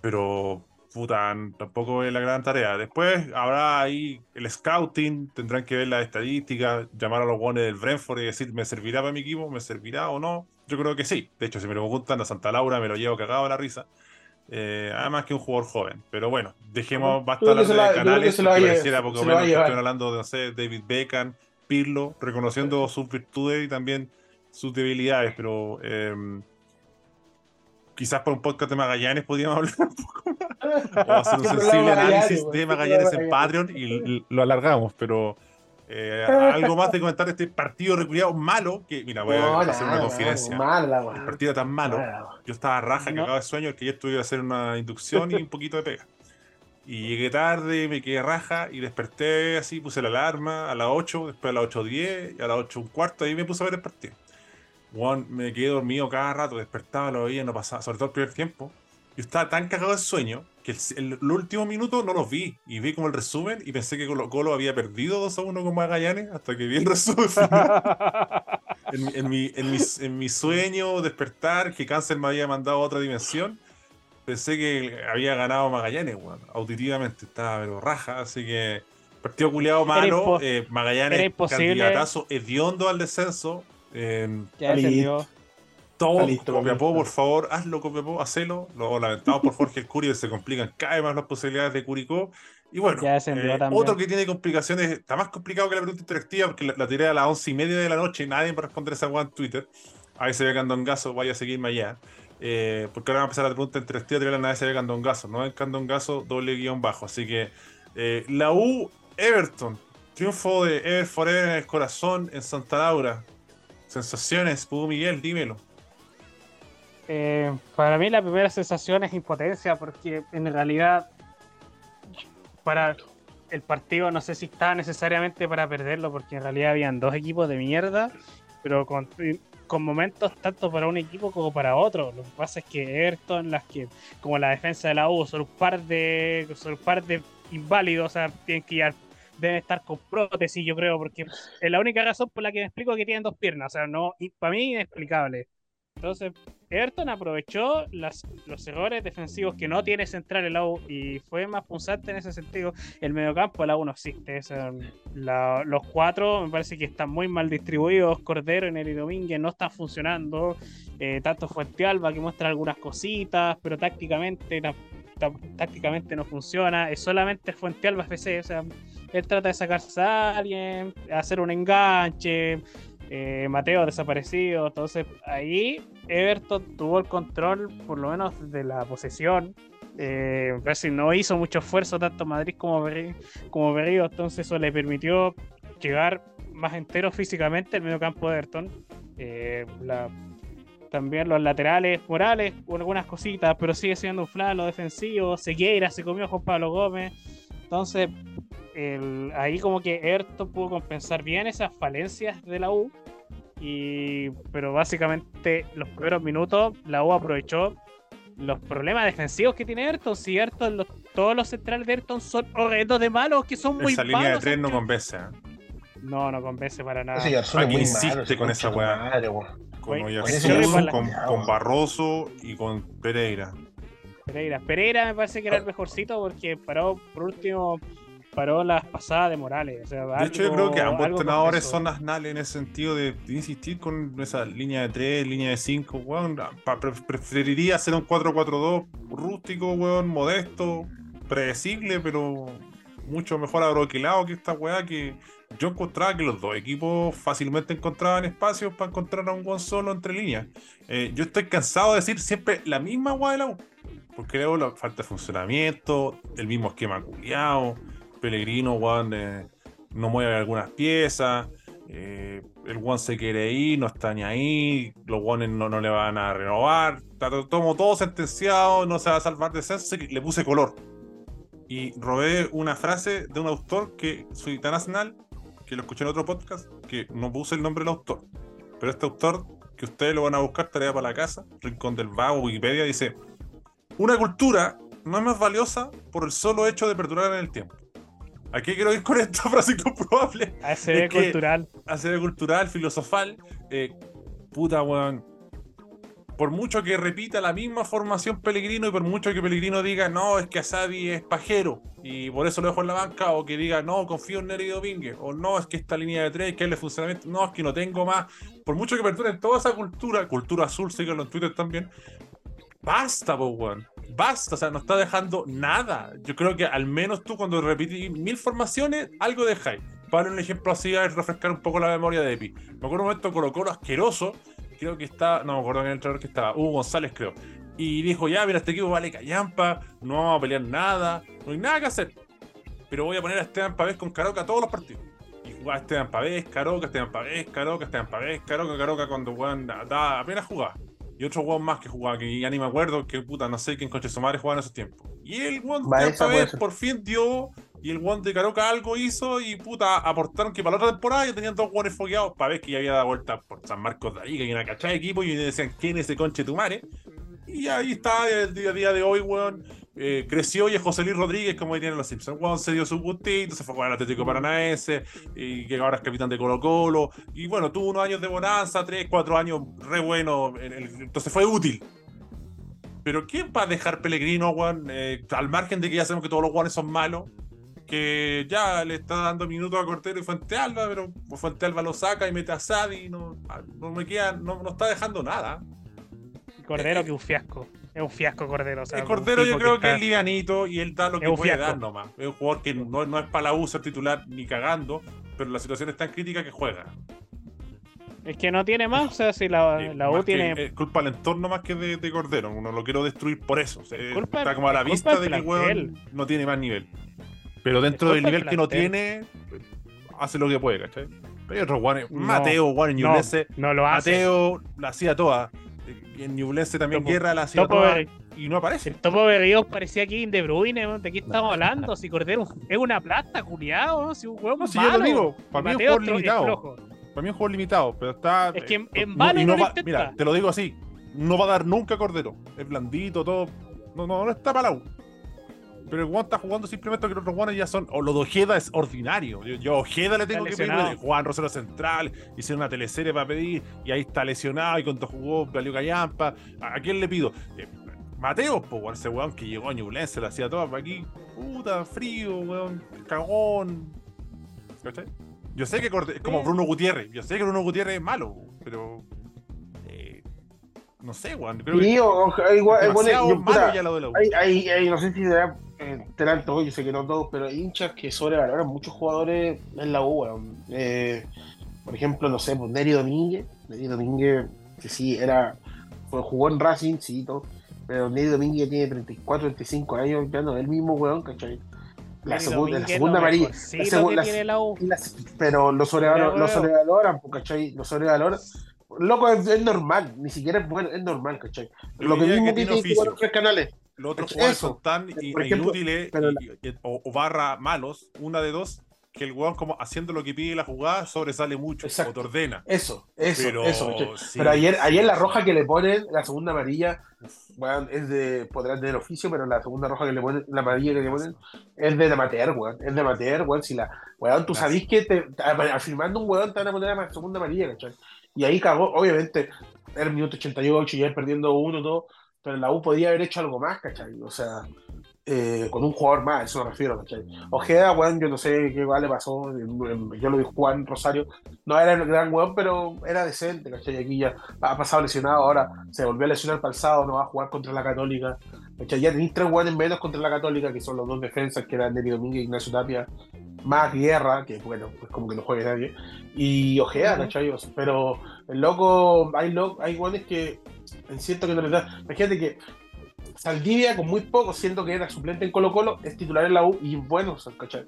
Speaker 1: pero, puta, tampoco es la gran tarea. Después habrá ahí el scouting, tendrán que ver las estadísticas, llamar a los weones del Brentford y decir, ¿me servirá para mi equipo? ¿Me servirá o no? Yo creo que sí. De hecho, si me lo preguntan a Santa Laura, me lo llevo cagado a la risa. Eh, además que un jugador joven. Pero bueno, dejemos basta hablar de canales. Que pareciera porque menos estoy hablando de, no sé, David Beckham, Pirlo, reconociendo sus virtudes y también sus debilidades. Pero eh, quizás por un podcast de Magallanes podríamos hablar un poco más. O hacer un sensible análisis de Magallanes en Patreon y lo alargamos. Pero eh, algo más de comentar este partido reculiado malo, que mira, voy a hacer una confidencia. el partido tan malo, yo estaba raja, que acaba de sueño, que yo estuve a hacer una inducción y un poquito de pega. Y llegué tarde, me quedé raja y desperté así, puse la alarma a las 8, después a las 8.10 y a las 8 un cuarto, ahí me puse a ver el partido. me quedé dormido cada rato, despertaba, lo veía, no pasaba, sobre todo el primer tiempo. Yo estaba tan cagado de sueño que el, último minuto no los vi. Y vi como el resumen y pensé que Colo Colo había perdido 2 a 1 con Magallanes hasta que vi el resumen en, mi, en, mi, sueño, despertar, que Cáncer me había mandado a otra dimensión, pensé que había ganado Magallanes, bueno, auditivamente. Estaba pero raja, así que partido culiado malo. Eh, Magallanes, candidatazo hediondo al descenso. Eh,
Speaker 2: ya
Speaker 1: todo, Copiapó, por favor, hazlo, Copiapó, hacelo. Lo lamentamos por Jorge el Curio, se complican cada vez más las posibilidades de Curicó. Y bueno, eh, otro que tiene complicaciones, está más complicado que la pregunta interactiva, porque la, tiré a las once y media de la noche y nadie va a responder esa en Twitter. Ahí se ve Candongazo, vaya a seguirme allá. Eh, porque ahora va a empezar la pregunta interactiva, tirarla a nadie se ve Candongazo, no en Candongazo, doble guion bajo. Así que eh, la U, Everton, triunfo de Ever Forever en el corazón en Santa Laura. Sensaciones, Pudo Miguel, dímelo.
Speaker 2: Eh, para mí la primera sensación es impotencia porque en realidad para el partido no sé si estaba necesariamente para perderlo porque en realidad habían dos equipos de mierda, pero con momentos tanto para un equipo como para otro. Lo que pasa es que Everton, las que, como la defensa de la U, son un par de, son un par de inválidos, o sea, tienen que ir, deben estar con prótesis, yo creo, porque es la única razón por la que me explico que tienen dos piernas, o sea, no, y para mí inexplicable. Entonces, Everton aprovechó los errores defensivos que no tiene central el AU y fue más punzante en ese sentido. El mediocampo del AU no existe. los cuatro me parece que están muy mal distribuidos. Cordero, y Domínguez no están funcionando. Eh, tanto Fuente Alba que muestra algunas cositas, pero tácticamente, tácticamente no funciona. Es solamente Fuente Alba FC. O sea, él trata de sacarse a alguien, hacer un enganche eh, Mateo desaparecido. Entonces ahí Everton tuvo el control, por lo menos, de la posesión. Eh, no hizo mucho esfuerzo tanto Madrid como Berrío, como entonces eso le permitió llegar más entero físicamente el medio campo de Everton. Eh, también los laterales, Morales, algunas cositas, pero sigue siendo un flan lo defensivo. Segueira se comió con Pablo Gómez. Entonces, ahí como que Everton pudo compensar bien esas falencias de la U. Y, pero básicamente los primeros minutos la U aprovechó los problemas defensivos que tiene Ayrton. Si Ayrton, todos los centrales de Ayrton son horrendos de malos, que son muy
Speaker 1: Esa línea de tres no convence. ¿eh?
Speaker 2: No, no convence para nada.
Speaker 1: Sí, insiste con esa weá. Con, con, con Barroso y con Pereira.
Speaker 2: Pereira. Pereira me parece que era el mejorcito porque paró por último paró las pasadas de Morales. de
Speaker 1: hecho, yo creo que ambos entrenadores son asnales en ese sentido de, insistir con esa línea de 3, línea de 5. preferiría hacer un 4-4-2 rústico, weón, modesto, predecible, pero mucho mejor abroquilado que esta weá que yo encontraba que los dos equipos fácilmente encontraban espacios para encontrar a un buen solo entre líneas. Eh, yo estoy cansado de decir siempre la misma weá de la U. Porque luego la falta de funcionamiento, el mismo esquema culiado Pellegrino, Juan, eh, no mueve algunas piezas. Eh, el Juan se quiere ir, no está ni ahí. Los Juanes no, no le van a renovar. Está todo, todo sentenciado, no se va a salvar de censo. Le puse color. Y robé una frase de un autor que soy tan nacional que lo escuché en otro podcast que no puse el nombre del autor. Pero este autor, que ustedes lo van a buscar, tarea para la casa, Rincón del Vago, Wikipedia, dice: Una cultura no es más valiosa por el solo hecho de perdurar en el tiempo. ¿A qué quiero ir con esto? Frase comprobable.
Speaker 2: ACB cultural.
Speaker 1: ACB cultural, filosofal. Eh, puta, weón. Por mucho que repita la misma formación Pellegrino y por mucho que Pellegrino diga, no, es que Asadi es pajero y por eso lo dejo en la banca, o que diga, no, confío en Neri Domínguez, o no, es que esta línea de tres, que es el funcionamiento, no, es que no tengo más. Por mucho que perduren toda esa cultura, cultura azul, síganlo en Twitter también, basta, po, weón basta, o sea, no está dejando nada. Yo creo que al menos tú cuando repites mil formaciones, algo dejáis. Para un ejemplo así, a refrescar un poco la memoria de Epi. Me acuerdo un momento Colo Colo asqueroso, creo que está, no me acuerdo en el entrenador que estaba, Hugo González creo. Y dijo, ya, mira, este equipo vale callampa, no vamos a pelear nada, no hay nada que hacer. Pero voy a poner a Esteban Pavés con Caroca todos los partidos. Y jugaba Esteban Pavés, Caroca, Esteban Pavés, Caroca, Esteban Pavés, Caroca, Caroca, cuando jugaban, apenas jugaba y otro weón más que jugaba, que ya ni me acuerdo, que puta, no sé quién coche su madre jugaba en esos tiempos. Y el weón de por fin dio, y el weón de Caroca algo hizo, y puta, aportaron que para la otra temporada ya tenían dos weones fogueados, para ver que ya había dado vuelta por San Marcos de que hay una cachada de equipo, y decían, ¿quién es ese conche tu madre? Y ahí está el día a día de hoy, weón. Eh, creció y es José Luis Rodríguez, como tienen los Simpsons. Juan se dio su gustito, se fue a jugar al Atlético Paranaense, y que ahora es capitán de Colo Colo. Y bueno, tuvo unos años de bonanza, tres, cuatro años re bueno, entonces fue útil. Pero ¿quién va a dejar Pellegrino, Juan? Eh, al margen de que ya sabemos que todos los Juanes son malos, que ya le está dando minutos a Cortero y Fuente Alba, pero Fuente Alba lo saca y mete a Sadi, no, no me queda, no, no está dejando nada.
Speaker 2: Cordero, que un fiasco. Es un fiasco Cordero.
Speaker 1: el Cordero yo creo que, es livianito y él da lo que puede dar nomás. Es un jugador que no, no es para la U ser titular ni cagando, pero la situación es tan crítica que juega.
Speaker 2: Es que no tiene más, o sea, si la, la U tiene.
Speaker 1: Es culpa del entorno más que de, Cordero. Uno lo quiero destruir por eso. está como a la vista de que el no tiene más nivel. Pero dentro del nivel que no tiene, hace lo que puede, ¿cachai? Pero hay otros Juan, Mateo, Juan no,
Speaker 2: no, lo hace.
Speaker 1: Mateo la hacía toda. Y en Ñublense también guerra la ciudad y no aparece.
Speaker 2: El Topo Berríos parecía aquí en De Bruyne, ¿de qué estamos hablando? Si Cordero es una plata, culiado, si un huevo
Speaker 1: no, si yo lo digo, para mí es un limitado. Para mí es un juego limitado, pero está.
Speaker 2: Es que en-
Speaker 1: eh,
Speaker 2: en vano no
Speaker 1: va-. Mira, te lo digo así: no va a dar nunca Cordero. Es blandito, todo. No, no, no está para la U. Pero el Juan está jugando simplemente porque los otros Juanes ya son. O lo de Ojeda es ordinario. Yo, yo Ojeda le tengo que pedir. Juan Rosero Central, hicieron una teleserie para pedir, y ahí está lesionado, y cuando jugó Galio Callampa. ¿A, a quién le pido? Eh, Mateo, pues, weón, ese weón que llegó a Ñublense, se la hacía toda para aquí. Puta, frío, weón, cagón. ¿Cachai? Yo sé que como. Bruno Gutiérrez. Yo sé que Bruno Gutiérrez es malo, pero. No sé, weón. Creo que
Speaker 3: Sí, o- igual,
Speaker 1: es
Speaker 3: bueno, yo,
Speaker 1: malo
Speaker 3: puta,
Speaker 1: ya lo de la U.
Speaker 3: hay, hay, hay- no sé si será, eh, todos, yo sé que no todos, pero hay hinchas que sobrevaloran muchos jugadores en la U, weón. Eh, por ejemplo, no sé, pues Neri Domínguez, Neri Domínguez, que sí, era, fue, jugó en Racing, sí, todo, pero Neri Domínguez tiene 34, 35 años, ya no es el mismo weón, ¿cachai? La, segun- la segunda amarilla,
Speaker 2: mejorcito
Speaker 3: la
Speaker 2: que
Speaker 3: la-
Speaker 2: tiene la
Speaker 3: pero lo, sobrevalo-
Speaker 2: Pero,
Speaker 3: lo
Speaker 2: weón.
Speaker 3: sobrevaloran, pues, ¿cachai? Lo sobrevaloran. Loco, es, es normal, ni siquiera es bueno, es normal, ¿cachai? Lo que mismo
Speaker 1: que tiene
Speaker 3: que los tres canales.
Speaker 1: Los otros
Speaker 3: Eso,
Speaker 1: jugadores son tan
Speaker 3: ejemplo,
Speaker 1: inútiles y- y- o, o barra malos, una de dos, que el weón como haciendo lo que pide la jugada sobresale mucho
Speaker 3: Exacto.
Speaker 1: o te ordena.
Speaker 3: Eso, eso,
Speaker 1: Pero,
Speaker 3: eso.
Speaker 1: sí.
Speaker 3: Pero ayer, ayer la roja que le ponen, la segunda amarilla, weón, es de, podrán tener oficio, pero la segunda roja que le ponen, la amarilla que le ponen, es de amateur, weón. Es de amateur, weón. Si la, weón, tú sabís que te, afirmando un weón te van a poner la segunda amarilla, ¿cachai? Y ahí cagó, obviamente, era el minuto 88 y ya perdiendo uno, todo, pero la U podía haber hecho algo más, ¿cachai? O sea, eh, con un jugador más, eso me refiero, ¿cachai? Ojeda, weón, yo no sé qué le pasó, yo lo vi Juan Rosario, no era el gran weón, pero era decente, ¿cachai? Aquí ya ha pasado lesionado, ahora se volvió a lesionar el sábado, no va a jugar contra la Católica, ¿cachai? Ya tenéis tres weones menos contra la Católica, que son los dos defensas, que eran Neri Domínguez y Ignacio Tapia, más Guerra, que bueno, pues como que no juegue nadie, y Ojeda,
Speaker 2: Ujú.
Speaker 3: ¿cachai? O sea, Pero el loco, hay, lo, hay weones que siento que no les da, imagínate que Saldivia con muy poco, siendo que era suplente en Colo Colo, es titular en la U y bueno, ¿cachai?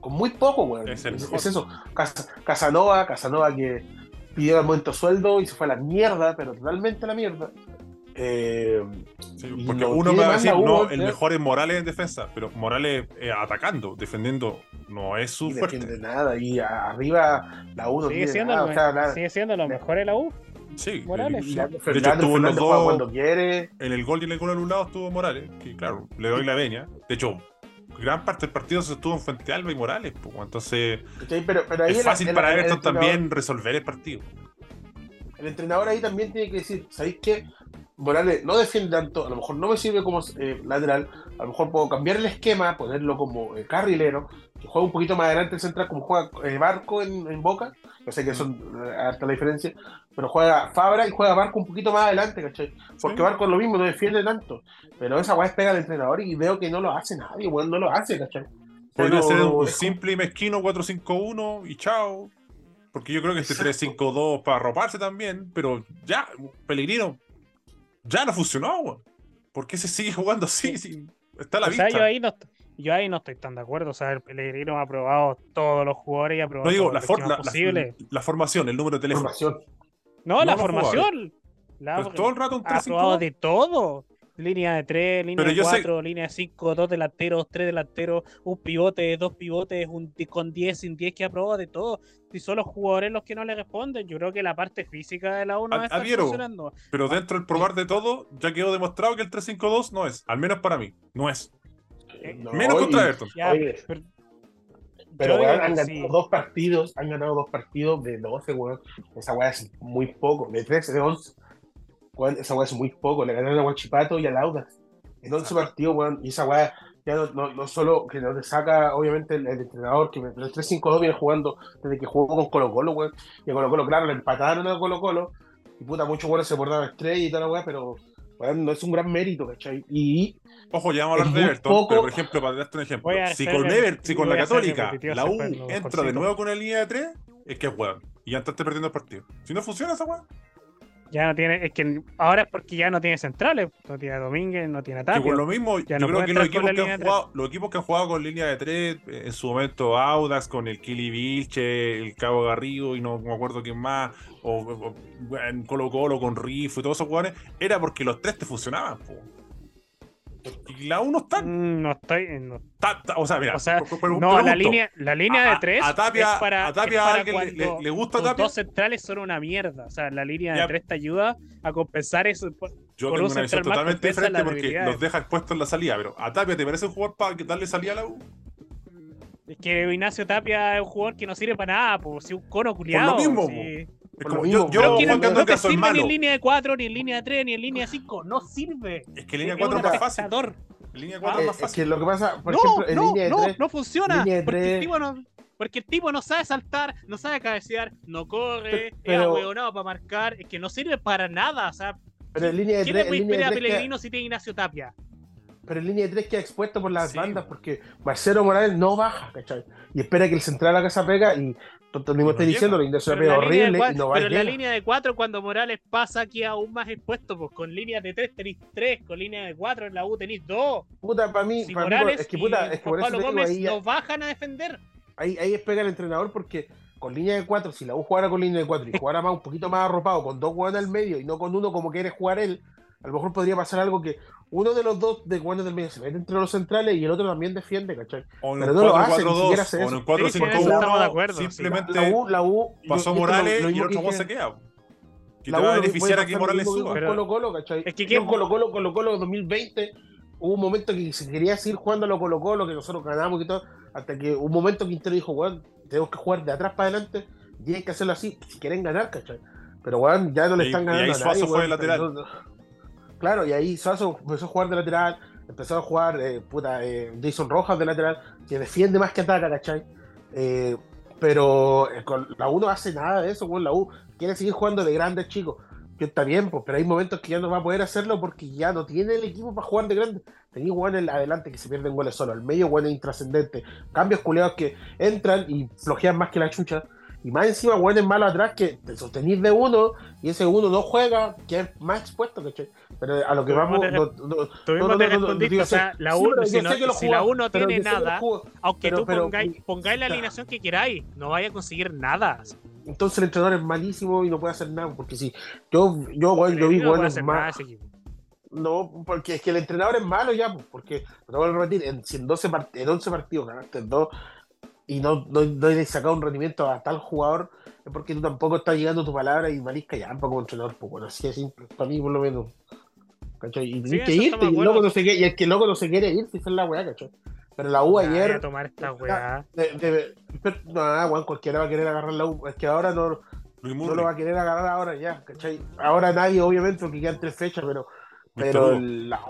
Speaker 3: Con muy poco, weón.
Speaker 1: Es
Speaker 3: eso. Cas- Casanova, Casanova que pidió el momento sueldo y se fue a la mierda, pero totalmente a la mierda. Eh,
Speaker 1: Sí, porque
Speaker 3: no
Speaker 1: uno a
Speaker 3: más
Speaker 1: decir, no, el
Speaker 3: ¿eh?
Speaker 1: mejor es Morales en defensa, pero Morales eh, atacando, defendiendo, no es su
Speaker 3: y
Speaker 1: fuerte.
Speaker 3: defiende nada. Y a- arriba la U no
Speaker 2: Sigue siendo,
Speaker 3: nada.
Speaker 2: lo,
Speaker 3: o sea, la-
Speaker 2: sigue siendo lo mejor de la U.
Speaker 1: Sí,
Speaker 2: Morales.
Speaker 1: el- de hecho, estuvo en los dos,
Speaker 3: cuando quiere.
Speaker 1: en el gol y en el gol anulado estuvo Morales, que claro, le doy la veña. De hecho, gran parte del partido se estuvo en Fuente Alba y Morales, pues, entonces
Speaker 3: ¿cachai? Pero, pero ahí
Speaker 1: es fácil
Speaker 3: el-
Speaker 1: para Everton también resolver el partido.
Speaker 3: El entrenador ahí también tiene que decir, ¿sabéis qué? Morales no defiende tanto, a lo mejor no me sirve como eh, lateral, a lo mejor puedo cambiar el esquema, ponerlo como eh, carrilero, que juega un poquito más adelante el central, como juega eh, Barco en, en Boca, yo sé que son harta la diferencia, pero juega Fabra y juega Barco un poquito más adelante, ¿cachai? Porque
Speaker 1: Sí.
Speaker 3: Barco es lo mismo, no defiende tanto, pero esa weá es pega al entrenador y veo que no lo hace nadie, weón, no lo hace, ¿cachai?
Speaker 1: Podría
Speaker 3: Pero
Speaker 1: ser un
Speaker 3: es
Speaker 1: simple y mezquino 4-5-1 y chao. Porque yo creo que este
Speaker 3: Exacto.
Speaker 1: 3-5-2 para arroparse también, pero ya, Pellegrino, ya no funcionó, weón. ¿Por qué se sigue jugando así? Si está a la
Speaker 2: o sea,
Speaker 1: vista.
Speaker 2: yo ahí, no, yo ahí no estoy tan de acuerdo. O sea, el Pellegrino ha probado todos los jugadores y ha probado
Speaker 1: No digo, la, for- la- la-
Speaker 2: posibles.
Speaker 1: la formación, el número de teléfono.
Speaker 3: Formación.
Speaker 2: No,
Speaker 1: no
Speaker 2: la formación. La-
Speaker 1: todo el rato un
Speaker 2: ha probado
Speaker 1: 3-5-2.
Speaker 2: de todo. Línea de 3, línea
Speaker 1: Pero
Speaker 2: de
Speaker 1: yo sé-
Speaker 2: 4, línea de 5, dos delanteros, tres delanteros, un pivote, dos pivotes, un con 10, sin 10 que probado de todo. Y son los jugadores los que no le responden. Yo creo que la parte física de la 1
Speaker 1: Ad-
Speaker 2: va a estar
Speaker 1: adhiero.
Speaker 2: funcionando.
Speaker 1: Pero dentro del probar de todo, ya quedó demostrado que el 3-5-2 no es. Al menos para mí. No es.
Speaker 3: No,
Speaker 1: Menos
Speaker 3: y-
Speaker 1: contra Everton.
Speaker 2: Ya,
Speaker 3: Oye,
Speaker 2: pero-
Speaker 3: Pero weón, han ganado
Speaker 2: sí.
Speaker 3: dos partidos, han ganado dos partidos de 12, weón. Esa weá es muy poco, de 13, de 11. Weón, esa weá es muy poco. Le ganaron a Guachipato y a Audax. En 11 partidos, weón. Y esa weá ya no, no, no solo que no te saca, obviamente, el, el entrenador, que el 3-5-2 viene jugando desde que jugó con Colo Colo, weón. Y a Colo Colo, claro, le empataron a Colo Colo. Y puta, muchos weones se portaron estrella y toda la weá, pero weón, no es un gran mérito, ¿cachai? Y
Speaker 1: Ojo, ya vamos a hablar de Everton,
Speaker 3: poco-
Speaker 1: pero por ejemplo, para darte un ejemplo, si con, Ever- si con la Católica la U entra de nuevo con la línea de 3, es que es weón. Y ya entraste perdiendo el partido. Si no funciona esa weón,
Speaker 2: Ya no tiene, es que ahora es porque ya no tiene centrales, no tiene a Domínguez, no tiene a
Speaker 1: que
Speaker 2: Tapia.
Speaker 1: por lo mismo,
Speaker 2: Ya
Speaker 1: yo
Speaker 2: no
Speaker 1: creo que los equipos que, han jugado, los equipos que han jugado con línea de 3, en su momento Audax, con el Kili Vilche, el Cabo Garrido y no me acuerdo quién más, o, en Colo Colo con Riff y todos esos jugadores, era porque los tres te funcionaban. po. Y la U no está.
Speaker 2: Mm, No estoy. no-
Speaker 1: está- está- o sea, mira,
Speaker 2: O sea,
Speaker 1: por- por-
Speaker 2: No, la línea, la línea
Speaker 1: A-
Speaker 2: de tres
Speaker 1: a Tapia-
Speaker 2: es para,
Speaker 1: a Tapia
Speaker 2: es para
Speaker 1: alguien le- le- gusta Tapia.
Speaker 2: dos centrales son una mierda. O sea, la línea
Speaker 1: Ya.
Speaker 2: de tres te ayuda a compensar eso.
Speaker 1: Yo tengo
Speaker 2: un
Speaker 1: una visión totalmente diferente porque los deja expuestos en la salida. Pero a Tapia, ¿te parece un jugador para darle salida a la U?
Speaker 2: Es que Ignacio Tapia es un jugador que no sirve para nada, pues si un cono culiado.
Speaker 1: mismo,
Speaker 2: sí.
Speaker 1: Es como, yo, yo
Speaker 3: pero
Speaker 2: Pero que
Speaker 1: Juan
Speaker 2: no,
Speaker 1: Candón
Speaker 2: no te
Speaker 1: es
Speaker 2: sirve ni en línea de 4, ni en línea de 3, ni en línea de 5. No sirve.
Speaker 1: Es que línea
Speaker 2: Es
Speaker 1: 4 es
Speaker 2: un
Speaker 1: más fácil. Línea
Speaker 2: Ah,
Speaker 1: 4 es más
Speaker 3: es
Speaker 1: fácil.
Speaker 3: que lo que pasa, por
Speaker 2: no,
Speaker 3: ejemplo, en
Speaker 2: no,
Speaker 3: línea de
Speaker 2: no,
Speaker 3: tres,
Speaker 2: no funciona.
Speaker 3: línea de
Speaker 2: porque, el tipo no, porque el tipo no sabe saltar, no sabe cabecear, no corre,
Speaker 3: Pero-
Speaker 2: es para marcar, es que no sirve para nada. O sea,
Speaker 3: pero en línea de
Speaker 2: ¿qué puede a Pellegrino si tiene Ignacio Tapia?
Speaker 3: pero en línea de tres queda expuesto por las
Speaker 1: Sí.
Speaker 3: bandas porque Marcelo Morales no baja, ¿cachai? Y espera que el central haga esa pega y tú mismo estás diciendo, es
Speaker 2: la línea de
Speaker 3: horrible
Speaker 2: cua-
Speaker 3: y no va
Speaker 2: pero
Speaker 3: a
Speaker 2: en la
Speaker 3: llegar.
Speaker 2: línea de 4, cuando Morales pasa aquí aún más expuesto, pues con línea de 3 tenéis 3, con línea de 4 en la U tenéis 2.
Speaker 3: Puta, para mí,
Speaker 2: Si
Speaker 3: para mí,
Speaker 2: Morales
Speaker 3: es que puta, es que por
Speaker 2: Pablo Gómez
Speaker 3: ahí,
Speaker 2: nos bajan a defender.
Speaker 3: ahí, ahí es pega el entrenador porque con línea de 4, si la U jugara con línea de 4 y jugara más, un poquito más arropado, con dos jugadores al medio y no con uno como quiere jugar él, a lo mejor podría pasar algo que uno de los dos de jugadores del medio se mete entre los centrales y el otro también defiende, ¿cachai?
Speaker 1: O en
Speaker 3: pero no lo hace, ni
Speaker 1: 4-4-2,
Speaker 3: siquiera hace
Speaker 1: o en un 4
Speaker 2: Sí,
Speaker 1: 5
Speaker 2: sí, en eso estamos de acuerdo.
Speaker 1: Simplemente
Speaker 3: La U, la U
Speaker 1: pasó
Speaker 3: yo- esto lo-
Speaker 1: Morales
Speaker 3: lo
Speaker 1: y el otro
Speaker 3: que
Speaker 1: se queda. Que
Speaker 3: La
Speaker 1: te va a beneficiar a que Morales suba.
Speaker 2: Pero-
Speaker 3: Colo Colo, ¿cachai?
Speaker 2: Es que ¿quién-
Speaker 3: en Colo Colo, Colo Colo 2020, hubo un momento que se quería seguir jugando a lo Colo Colo, que nosotros ganamos y todo, hasta que un momento Quintero dijo, weón, tenemos que jugar de atrás para adelante, y tienen que hacerlo así, si quieren ganar, ¿cachai? Pero weón, ya no le
Speaker 1: Y-
Speaker 3: están
Speaker 1: y
Speaker 3: ganando
Speaker 1: ahí
Speaker 3: a nadie,
Speaker 1: fue
Speaker 3: weón,
Speaker 1: lateral.
Speaker 3: no- no- Claro, y ahí Suazo empezó a jugar de lateral, empezó a jugar, eh, puta, eh, Jason Rojas de lateral, que defiende más que ataca, ¿cachai? Eh, pero la U no hace nada de eso, la U quiere seguir jugando de grandes chicos. Que está bien, pues, pero hay momentos que ya no va a poder hacerlo porque ya no tiene el equipo para jugar de grande. Tenía en adelante que se pierden goles solo, al medio es intrascendente. Cambios culeados que entran y flojean más que la chucha. Y más encima, es malo atrás que te sostenís de uno y ese uno no juega, que es más expuesto, ¿cachai? Pero a lo que vamos.
Speaker 2: no te-
Speaker 3: no- no-
Speaker 2: Tú
Speaker 3: no,
Speaker 2: mismo
Speaker 3: no,
Speaker 2: te
Speaker 3: no, no,
Speaker 2: respondiste,
Speaker 3: yo
Speaker 2: o sea, la
Speaker 3: sí,
Speaker 2: si, si la
Speaker 3: jugó,
Speaker 2: U no
Speaker 3: pero
Speaker 2: tiene nada, aunque
Speaker 3: pero-
Speaker 2: tú
Speaker 3: pero-
Speaker 2: pongáis, pongáis la alineación que queráis, no vaya a conseguir nada.
Speaker 3: Entonces el entrenador es malísimo y no puede hacer nada. Porque si yo, yo, weón, yo vi
Speaker 2: hacer nada
Speaker 3: más. No, porque es que el entrenador es malo ya, pues, porque, te voy a repetir, en, si en, 12 part- en 11 partidos ganaste dos y no, no, no hay sacado un rendimiento a tal jugador, es porque tú tampoco estás llegando a tu palabra y marisca ya como entrenador, pues bueno, así es simple, para mí por lo menos. ¿Cachai? Y tienes
Speaker 2: Sí,
Speaker 3: que irte, y el, loco no se quiere, y el que loco no se quiere ir, esa es la weá, ¿cachai? Pero la U
Speaker 2: Ay,
Speaker 3: ayer.
Speaker 2: a tomar esta weá.
Speaker 3: de- de- pero, no, weón, cualquiera va a querer agarrar la U, es que ahora no, no lo va a querer agarrar ahora ya, ¿cachai? Ahora nadie, obviamente, porque quedan tres fechas, pero, pero la-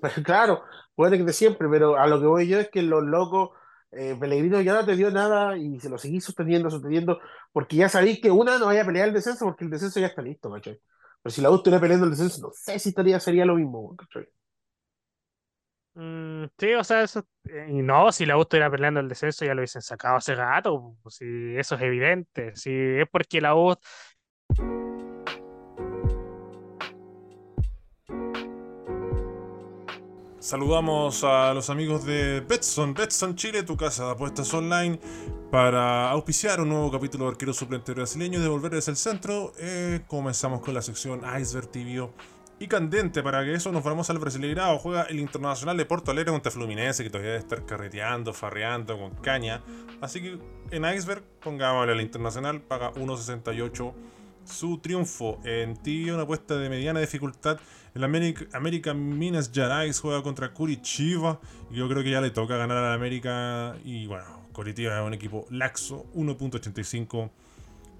Speaker 3: pues, claro, puede que de siempre, pero a lo que voy yo es que los locos, eh, Pellegrino ya no te dio nada y se lo seguís sosteniendo, sosteniendo, porque ya sabéis que una no vaya a pelear el descenso porque el descenso ya está listo, ¿cachai? Pero si la U estuviera peleando el descenso, no sé si estaría, sería lo mismo, ¿cachai?
Speaker 2: Mm, sí, o sea, eso. eh, Y no, si la U estuviera peleando el descenso, ya lo hubiesen sacado hace pues, Si eso es evidente. Si es porque la U.
Speaker 1: Saludamos a los amigos de Betson, Betson Chile, tu casa de apuestas online, para auspiciar un nuevo capítulo de Arquero Suplente Brasileño, devolverles el centro. Eh, comenzamos con la sección Iceberg Tibio y Candente. Para que eso nos vamos al Brasileirao. Juega el Internacional de Porto Alegre contra Fluminense, que todavía debe estar carreteando, farreando con caña. Así que en Iceberg, pongámosle al Internacional, paga 1.68 su triunfo en tibio, una apuesta de mediana dificultad. El América, América Minas Gerais juega contra Curitiba. Y yo creo que ya le toca ganar a la América. Y bueno, Curitiba es un equipo laxo. 1.85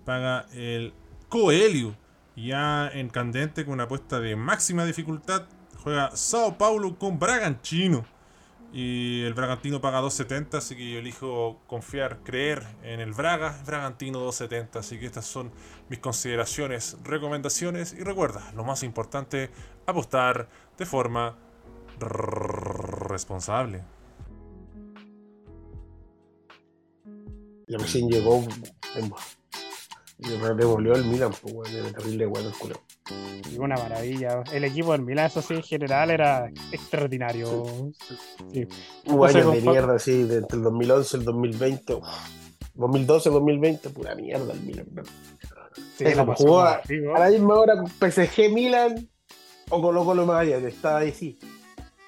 Speaker 1: paga el Coelho. Ya en candente con una apuesta de máxima dificultad. Juega Sao Paulo con Bragantino. Y el Bragantino paga 2.70, así que yo elijo confiar, creer en el Braga, Bragantino 2.70. Así que estas son mis consideraciones, recomendaciones. Y recuerda, lo más importante, apostar de forma responsable.
Speaker 3: Ya recién llegó, y devolvió el Milan, pues, era terrible, el culo.
Speaker 2: Y Una maravilla. El equipo del Milan, eso sí, en general era extraordinario. Sí.
Speaker 3: Hubo años de mierda, sí, de entre el 2011 y el 2020. uf. 2012, 2020, pura mierda el Milan.
Speaker 2: Sí,
Speaker 3: Eso, jugó a- la misma hora PSG Milan o Colo Colo Magallanes, estaba ahí sí.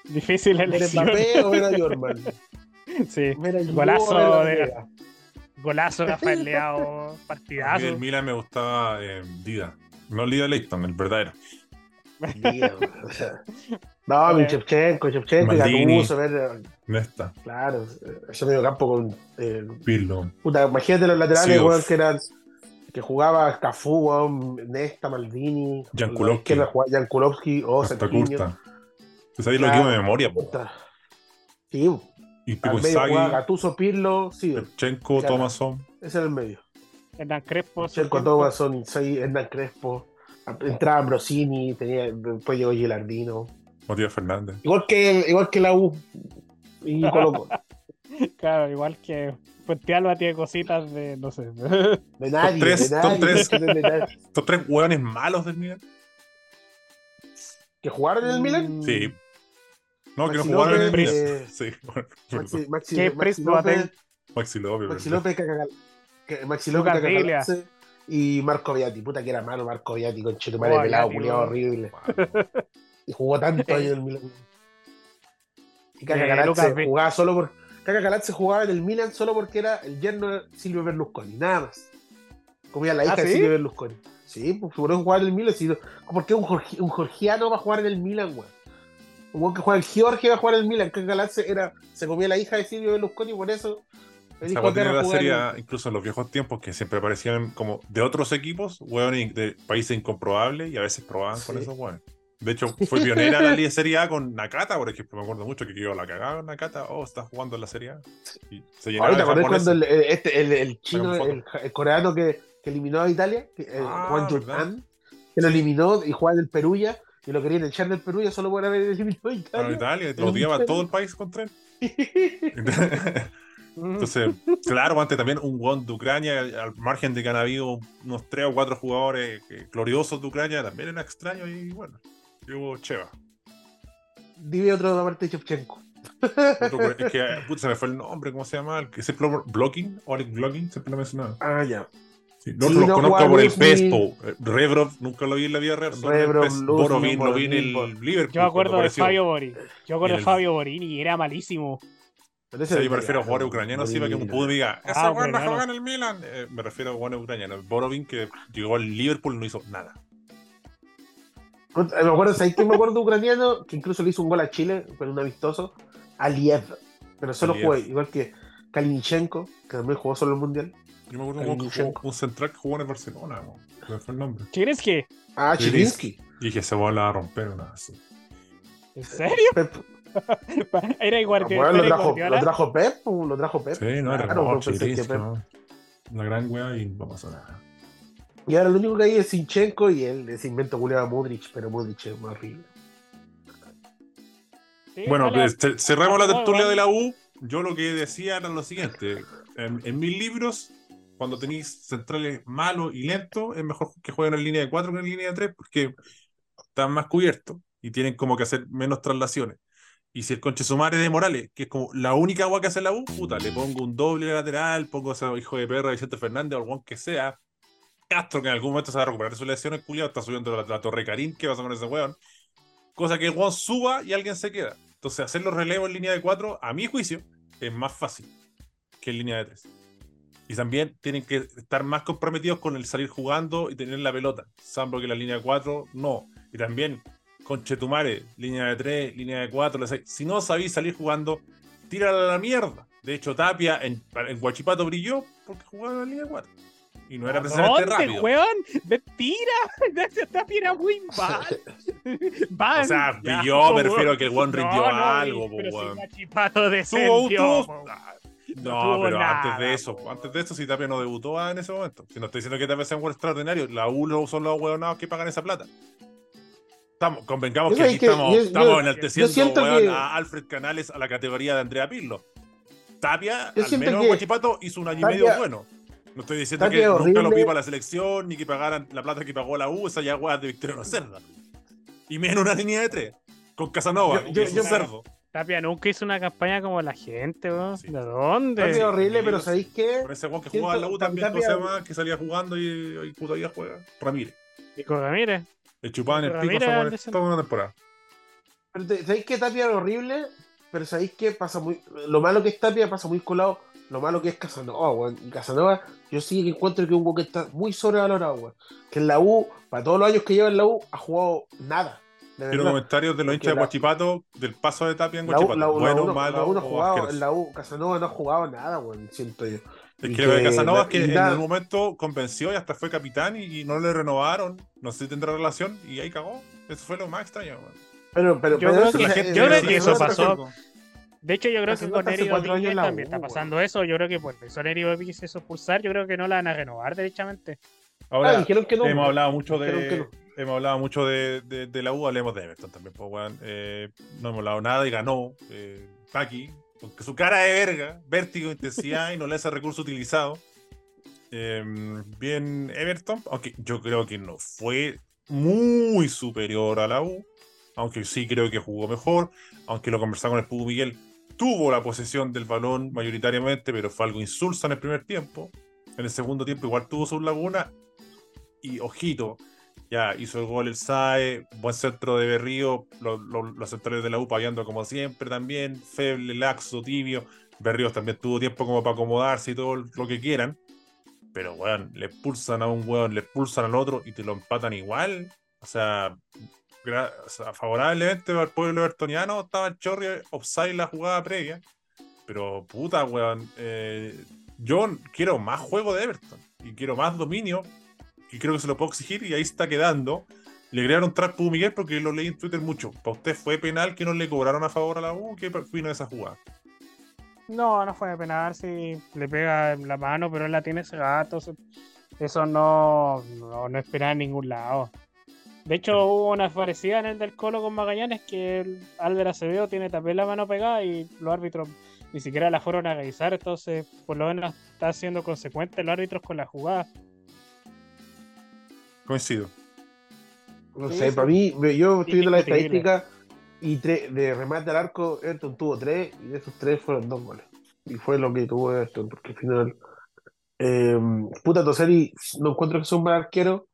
Speaker 2: Difícil
Speaker 3: ¿Ver
Speaker 2: elección.
Speaker 3: Mbappé o ver a Jorman?
Speaker 2: Sí. Golazo de-. Golazo Rafael Leao,
Speaker 1: A mí
Speaker 2: partidazo.
Speaker 1: del Milan me gustaba eh, Dida. No Dida Leighton, el verdadero.
Speaker 3: Mira, o sea, No, mi y
Speaker 1: Maldini.
Speaker 3: Gattuso, ver,
Speaker 1: Nesta,
Speaker 3: claro, ese medio campo con eh,
Speaker 1: Pirlo.
Speaker 3: Puta, imagínate los laterales, weón, que eran. Que jugaba Cafú, weón, Nesta, Maldini.
Speaker 1: Jankulovski.
Speaker 3: la izquierda jugaba Jankulovski o.
Speaker 1: Curta. Pues ahí lo equipo de memoria, po.
Speaker 3: Puta. Sí,
Speaker 1: Y tipo
Speaker 3: Gattuso, Pirlo, sí.
Speaker 1: Thomason.
Speaker 3: ese era el medio.
Speaker 2: Hernán Crespo. Sergio.
Speaker 3: Thomason, Inzaghi, Hernán Crespo. Entraba Ambrosini, tenía, después llegó Gilardino.
Speaker 1: Matías Fernández.
Speaker 3: Igual que, igual que la U. Y Colo Colo.
Speaker 2: Claro, igual que Puente Alba tiene cositas de, no sé.
Speaker 3: De nadie,
Speaker 1: tres,
Speaker 3: de
Speaker 1: top
Speaker 3: nadie.
Speaker 1: tres.
Speaker 3: de nadie.
Speaker 1: Estos tres hueones malos del Milan.
Speaker 3: ¿Que jugaron en el Milan?
Speaker 2: Mm,
Speaker 1: Sí. No, que no jugaron en el
Speaker 3: López,
Speaker 1: Milan.
Speaker 3: eh,
Speaker 1: Sí,
Speaker 3: Maxi, Maxi,
Speaker 2: ¿Qué
Speaker 3: Maxi López,
Speaker 2: Boateng?
Speaker 1: Maxi López.
Speaker 3: Maxi. López, Maxi López. Cacacalatze y Marco Viati. Puta que era malo Marco Viati, con Chetumare
Speaker 2: Oh,
Speaker 3: pelado, culiado
Speaker 2: weón.
Speaker 3: horrible. Y jugó tanto ahí en el Milan. Y Caca
Speaker 2: Eh,
Speaker 3: jugaba solo por. Caca Calatze jugaba en el Milan solo porque era el yerno de Silvio Berlusconi, nada más. Comía la hija
Speaker 2: ¿Ah,
Speaker 3: de? Silvio Berlusconi. Sí, pues por eso jugaba en el Milan. Si no- ¿Por qué un, un georgiano va a jugar en el Milan, weón? Un que juega en Georgia va a jugar en el Milan. Caca Calatze era, se comía la hija de Silvio Berlusconi, por eso.
Speaker 1: Esa la serie, incluso en los viejos tiempos, que siempre aparecían como de otros equipos, hueones de países incomprobables y a veces probaban con
Speaker 3: Sí.
Speaker 1: esos hueones. De hecho, fue pionera la Liga Serie A con Nakata, por ejemplo. Me acuerdo mucho que quedó la cagada en Nakata. Oh, está jugando en la Serie A. Y se llenaba
Speaker 3: ¿te
Speaker 1: japoneses.
Speaker 3: cuando el, este, el, el chino, el, el coreano que, que eliminó a Italia, que, eh,
Speaker 1: Ah,
Speaker 3: Juan. Jurtán, que lo eliminó y jugaba en el Perugia, y lo querían echar del Perugia solo por haber eliminado a Italia.
Speaker 1: Italia, lo odiaba todo el país contra él. Entonces, claro, antes también un one de Ucrania, al margen de que han habido unos tres o cuatro jugadores eh, gloriosos de Ucrania, también era extraño y bueno, y hubo Cheva.
Speaker 3: Dime otro aparte de Shevchenko.
Speaker 1: Otro, es que puta, se me fue el nombre, ¿cómo se llama? El que siempre Blocking, Oleg Blocking, siempre lo mencionaba.
Speaker 3: Ah, ya.
Speaker 1: Sí, no
Speaker 3: Sí,
Speaker 1: lo
Speaker 3: no
Speaker 1: conozco por el. Pespo. Rebrov, nunca lo vi en la vida real.
Speaker 3: Rebrov,
Speaker 1: Borovin, lo vi en el Liverpool.
Speaker 2: Yo me acuerdo de. Fabio Borini. Yo me acuerdo de Fabio Borini y era malísimo.
Speaker 3: Pero
Speaker 1: Sí, me refiero a jugadores ucranianos, sí, para que un pudo diga, ese
Speaker 2: Ah,
Speaker 1: no
Speaker 2: ucraniano.
Speaker 1: juega en el Milan. Eh, me refiero a jugadores ucranianos. Borovin, que llegó al Liverpool, no hizo nada.
Speaker 3: Me acuerdo, ¿sabes qué me acuerdo de ucraniano? Que incluso le hizo un gol a Chile, con un amistoso. Aliev. Pero solo
Speaker 1: Aliev.
Speaker 3: jugó, igual que Kalinichenko, que también jugó solo el mundial.
Speaker 1: Yo me acuerdo de un, weón que jugó- un central que jugó en el Barcelona. me fue el nombre.
Speaker 2: ¿Qué crees que?
Speaker 3: Ah,
Speaker 1: Chirinsky.
Speaker 3: Chirinsky.
Speaker 1: Y que se va a romper una así.
Speaker 2: ¿En serio?
Speaker 3: Pep,
Speaker 2: Era igual que
Speaker 3: bueno, lo, trajo, lo trajo Pep, lo trajo Pep.
Speaker 1: Sí, no, era
Speaker 3: Claro,
Speaker 1: no,
Speaker 3: pues, que Pep-
Speaker 1: no. Una gran wea y no pasó nada.
Speaker 3: Y ahora lo único que hay es Sinchenko y él, ese invento culiado a Modric, pero Modric es más horrible.
Speaker 2: Sí,
Speaker 1: Bueno,
Speaker 2: dale,
Speaker 1: pues, te- cerramos la tertulia de la U. Yo lo que decía era lo siguiente. En, en mis libros, cuando tenéis centrales malos y lentos, es mejor que jueguen en línea de 4 que en línea de 3 porque están más cubiertos y tienen como que hacer menos traslaciones. Y si el conche sumare de Morales, que es como la única agua que hace la U, puta, le pongo un doble lateral, pongo a ese hijo de perra Vicente Fernández o algún que sea. Castro, que en algún momento se va a recuperar de sus lesiones, culiado, está subiendo la, la torre Karim, ¿qué pasa con ese weón? Cosa que el weón suba y alguien se queda. Entonces, hacer los relevos en línea de 4, a mi juicio, es más fácil que en línea de 3. Y también tienen que estar más comprometidos con el salir jugando y tener la pelota. Salvo que la línea de 4, no. Y también, con Chetumare, línea de 3, línea de 4, la seis. si no sabéis salir jugando, tírala a la mierda. De hecho, Tapia en, en Guachipato brilló porque jugaba en la línea de 4. Y no era precisamente
Speaker 2: ¿Dónde,
Speaker 1: rápido.
Speaker 2: weón? Mentira. Esta era muy mal.
Speaker 1: O sea, brilló, me
Speaker 2: weón.
Speaker 1: refiero a que el weón rindió
Speaker 2: No, no,
Speaker 1: algo,
Speaker 2: pero
Speaker 1: weón.
Speaker 2: Guachipato descendió, No
Speaker 1: No, pero antes de eso, antes de eso, si Tapia no debutó ah, en ese momento. Si no estoy diciendo que Tapia sea un jugador extraordinario, la U lo- son los hueonados que pagan esa plata. Estamos, convengamos
Speaker 3: Yo
Speaker 1: que
Speaker 3: sé
Speaker 1: aquí
Speaker 3: que
Speaker 1: estamos,
Speaker 3: yo-
Speaker 1: estamos
Speaker 3: yo-
Speaker 1: enalteciendo
Speaker 3: yo siento
Speaker 1: weón,
Speaker 3: que-
Speaker 1: a Alfred Canales a la categoría de Andrea Pirlo. Tapia,
Speaker 3: Yo
Speaker 1: al menos Guachipato, hizo un año y medio bueno. No estoy diciendo
Speaker 3: Tapia
Speaker 1: que nunca lo pidió para la selección, ni que pagaran la plata que pagó la U, esa ya weá de Victoriano Cerda. Y menos una línea de tres, con Casanova,
Speaker 3: Yo-
Speaker 1: que
Speaker 3: yo-
Speaker 1: es un
Speaker 3: yo-
Speaker 1: cerdo.
Speaker 2: Tapia nunca hizo una campaña como la gente, weón.
Speaker 1: Sí.
Speaker 2: ¿De dónde?
Speaker 3: Tapia es horrible,
Speaker 1: sí,
Speaker 3: pero
Speaker 1: sí.
Speaker 3: ¿sabéis qué?
Speaker 1: Con ese weón que jugaba en la U también, ¿cómo
Speaker 3: Tapia-
Speaker 1: se llama? Que salía jugando y, y todavía juega. Ramírez.
Speaker 2: Nico Ramírez.
Speaker 1: Le chupaban el pico
Speaker 2: Anderson.
Speaker 1: toda una temporada.
Speaker 3: Pero te- ¿sabéis que Tapia es horrible? Pero ¿sabéis que pasa muy. Lo malo que es Tapia pasa muy colado. Lo malo que es Casanova, weón. Y Casanova, yo sí que encuentro que es un weón que está muy sobrevalorado, weón. Que en la U, para todos los años que lleva en la U, ha jugado nada.
Speaker 1: Quiero comentarios de los hinchas de
Speaker 3: la-
Speaker 1: Guachipato del paso de Tapia en Guachipato. bueno, malo
Speaker 3: la U no ha jugado, en la U Casanova no ha jugado nada, weón, siento yo.
Speaker 1: Es que
Speaker 3: que-
Speaker 1: Casanova es que en un momento convenció y hasta fue capitán y, y no le renovaron. No sé si tendrá relación y ahí cagó. Eso fue lo más extraño.
Speaker 3: Pero, pero,
Speaker 2: Yo
Speaker 3: pero
Speaker 2: creo que- yo creo eso pasó.
Speaker 3: cosa.
Speaker 2: De hecho, yo creo que con Eri también
Speaker 3: U,
Speaker 2: está pasando eso. Yo creo que por eso Eri Rodríguez se expulsar. Yo creo que no la van a renovar derechamente.
Speaker 1: Ahora,
Speaker 3: Ah, dijeron que no,
Speaker 1: hemos hablado mucho de.
Speaker 3: no.
Speaker 1: Hemos hablado mucho de, de- de la U, hablemos de Everton también, pues, weón. Eh, no hemos hablado nada y ganó. Eh, Paqui, porque su cara de verga, vértigo, intensidad y no le hace recurso utilizado. Eh, bien, Everton, aunque yo creo que no fue muy superior a la U, aunque sí creo que jugó mejor, aunque lo conversaba con el Pugu Miguel, tuvo la posesión del balón mayoritariamente, pero fue algo insulsa en el primer tiempo. En el segundo tiempo igual tuvo sus lagunas y ojito, ya hizo el gol el SAE, buen centro de Berrío, lo- lo- los centrales de la U pagando como siempre también, feble, laxo, tibio. Berríos también tuvo tiempo como para acomodarse y todo lo que quieran. Pero, weón, le expulsan a un weón, le expulsan al otro y te lo empatan igual. O sea, favorablemente al pueblo evertoniano estaba el chorri offside la jugada previa. Pero, puta, weón, eh, yo quiero más juego de Everton y quiero más dominio y creo que se lo puedo exigir y ahí está quedando. Le agregaron tras Pudo Miguel porque lo leí en Twitter mucho. ¿Para usted fue penal que no le cobraron a favor a la U? ¿Qué vino de esa jugada?
Speaker 2: No, no fue de penar si le pega la mano, pero él la tiene ese gato. Eso, no, no, no es penal en ningún lado. De hecho, hubo una parecida en el del Colo con Magallanes que el Álvaro Acevedo tiene también la mano pegada y los árbitros ni siquiera la fueron a revisar. Entonces, por lo menos está siendo consecuente los árbitros con la jugada.
Speaker 1: Coincido.
Speaker 3: No sé, para mí, yo estoy viendo la estadística y tre- de remate al arco, Everton tuvo tres y de esos tres fueron dos goles. Y fue lo que tuvo Everton, porque al final, eh, puta Toseri, no encuentro que sea un mal arquero,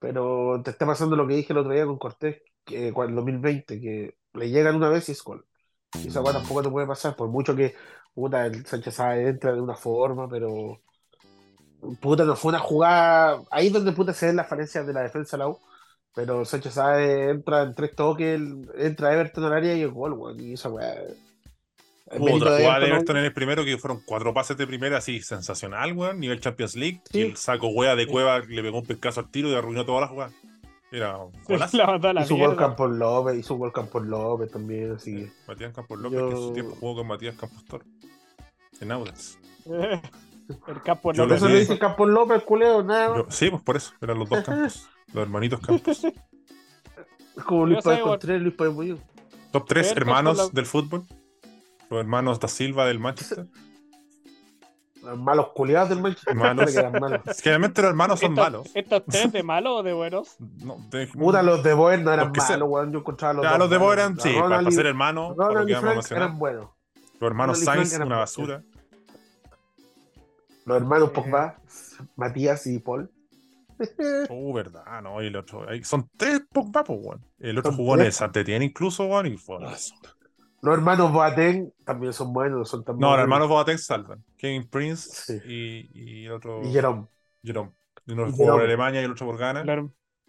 Speaker 3: pero te está pasando lo que dije el otro día con Cortés, que cuando el 2020, que le llegan una vez y es gol. Y esa cosa tampoco te puede pasar, por mucho que puta, el Sánchez Sáenz entra de una forma, pero puta, no fue una jugada. Ahí es donde puta se ven las falencias de la defensa de la U. Pero Sánchez Sáenz entra en tres toques, entra Everton al área y el gol, weón. Y esa weá.
Speaker 1: Hubo otra
Speaker 3: de
Speaker 1: jugada de
Speaker 3: Everton,
Speaker 1: en el primero que fueron cuatro pases de primera así, sensacional, weón, nivel Champions League.
Speaker 3: Sí.
Speaker 1: Y el saco wea de cueva le pegó un pescazo al tiro y arruinó toda la jugada. Era
Speaker 2: la
Speaker 3: un gol. Campos López, hizo un gol Campos López también, así.
Speaker 1: Matías Campos López,
Speaker 3: Yo-
Speaker 1: que en su tiempo jugó con Matías Campos Toro. En Audax.
Speaker 2: el campo
Speaker 1: Yo
Speaker 2: no
Speaker 1: lo
Speaker 3: Eso
Speaker 1: sé.
Speaker 3: le dice Campos López, culeo, nada.
Speaker 1: Yo- sí, pues por eso, eran los dos campos. Los hermanitos campos.
Speaker 3: Es como Luis
Speaker 2: Yo weón.
Speaker 3: Contreras, Luis Pérez Muñoz.
Speaker 1: Top 3
Speaker 2: Cerca
Speaker 1: hermanos
Speaker 2: la-
Speaker 1: del fútbol. Los hermanos da Silva del Manchester.
Speaker 3: Los malos culiados del Manchester.
Speaker 1: Malos.
Speaker 3: malos.
Speaker 1: Generalmente los hermanos son
Speaker 2: estos,
Speaker 1: malos.
Speaker 2: ¿Estos tres de malos o de buenos?
Speaker 1: No, de-
Speaker 3: Puta, los de Boer no eran malos, weón. Yo encontraba los
Speaker 1: Ya,
Speaker 3: dos
Speaker 1: los de Boer eran, sí,
Speaker 3: Ronald
Speaker 1: para,
Speaker 3: y-
Speaker 1: ser hermano, por lo
Speaker 3: Ronald
Speaker 1: que
Speaker 3: y
Speaker 1: vamos a
Speaker 3: Frank
Speaker 1: mencionar.
Speaker 3: eran buenos.
Speaker 1: Los hermanos
Speaker 3: Ronald
Speaker 1: Sainz, una basura.
Speaker 3: Los hermanos Pogba, Matías y Paul.
Speaker 1: Oh, verdad, no, y el otro. Son tres Pogba, pues, weón. El otro jugó en el
Speaker 3: tres.
Speaker 1: Saint-Étienne incluso, weón, y fue.
Speaker 3: Los hermanos Boateng también son buenos, no son tan
Speaker 1: No, los hermanos Boateng salvan. Kevin Prince
Speaker 3: Sí.
Speaker 1: y, y el otro.
Speaker 3: Y Jerome.
Speaker 1: Jerome. Uno jugó por. Alemania y el otro por Ghana.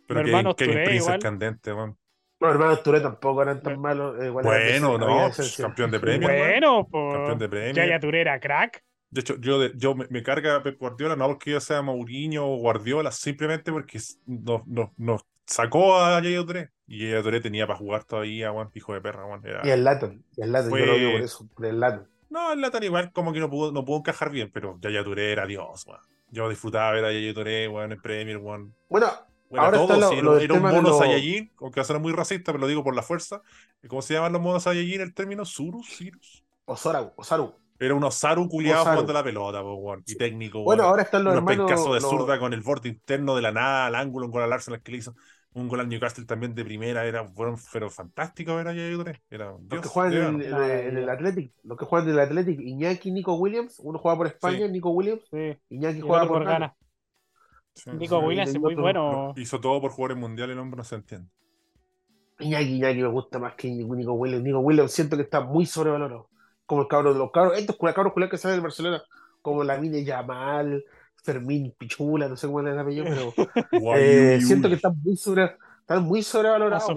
Speaker 1: Pero
Speaker 2: los
Speaker 1: Kevin, Prince
Speaker 2: igual.
Speaker 1: es candente, weón.
Speaker 3: Los hermanos Touré tampoco eran tan malos. eh,
Speaker 1: Bueno, no, campeón de premio.
Speaker 2: Bueno, pues.
Speaker 1: Campeón de premio.
Speaker 2: Yaya Touré era crack.
Speaker 1: De hecho, yo, de- yo me, me carga Pep Guardiola, no porque yo sea Mourinho o Guardiola, simplemente porque nos, nos, nos sacó a Yaya Touré. Y Yaya Touré tenía para jugar todavía, weón, pijo de perra. Era-
Speaker 3: Y el Latin. Y el Latin, yo lo digo por eso. Por el Latin.
Speaker 1: No, el Latan igual como que no pudo, no pudo encajar bien, pero Yaya Touré era Dios, weón. Yo disfrutaba ver a Yaya Touré, weón, en Premier, weón.
Speaker 3: Bueno,
Speaker 1: Era
Speaker 3: Ahora
Speaker 1: todo,
Speaker 3: está lo-
Speaker 1: sí,
Speaker 3: lo
Speaker 1: era, un mono
Speaker 3: los-
Speaker 1: Saiyajin, aunque va a ser muy racista, pero lo digo por la fuerza. ¿Cómo se llaman los monos Saiyajin el término? ¿Surus? ¿Sirus?
Speaker 3: Osaru, Osaru.
Speaker 1: Era un Osaru culiado
Speaker 3: Osaru.
Speaker 1: jugando la pelota, po, weón. Y técnico,
Speaker 3: Bueno,
Speaker 1: weón.
Speaker 3: ahora están los
Speaker 1: unos
Speaker 3: hermanos.
Speaker 1: de
Speaker 3: los-
Speaker 1: zurda con el borde interno de la nada al ángulo, un gol al Arsenal que le hizo, un gol al Newcastle también de primera, era fueron, pero fantástico ver a Yaya Touré. Era un
Speaker 3: Los que juegan en, en el Athletic, los que juegan en el Athletic, Iñaki, Nico Williams, uno juega por España,
Speaker 1: Sí.
Speaker 3: Nico Williams,
Speaker 2: Sí.
Speaker 3: Iñaki juega por
Speaker 2: por
Speaker 3: Ghana.
Speaker 1: Sí,
Speaker 2: Nico
Speaker 3: sí,
Speaker 2: Williams es muy
Speaker 3: otro-
Speaker 2: bueno.
Speaker 1: Hizo todo por jugar en mundial, el hombre no se entiende.
Speaker 3: Iñaki, Iñaki me gusta más que Nico Williams. Nico Williams siento que está muy sobrevalorado. Como el cabro de los cabros, estos cabros culiados que salen de Barcelona, como la mini Yamal, Fermín Pichula, no sé cómo es el apellido, pero eh, siento que están muy sobre, están muy sobrevalorados.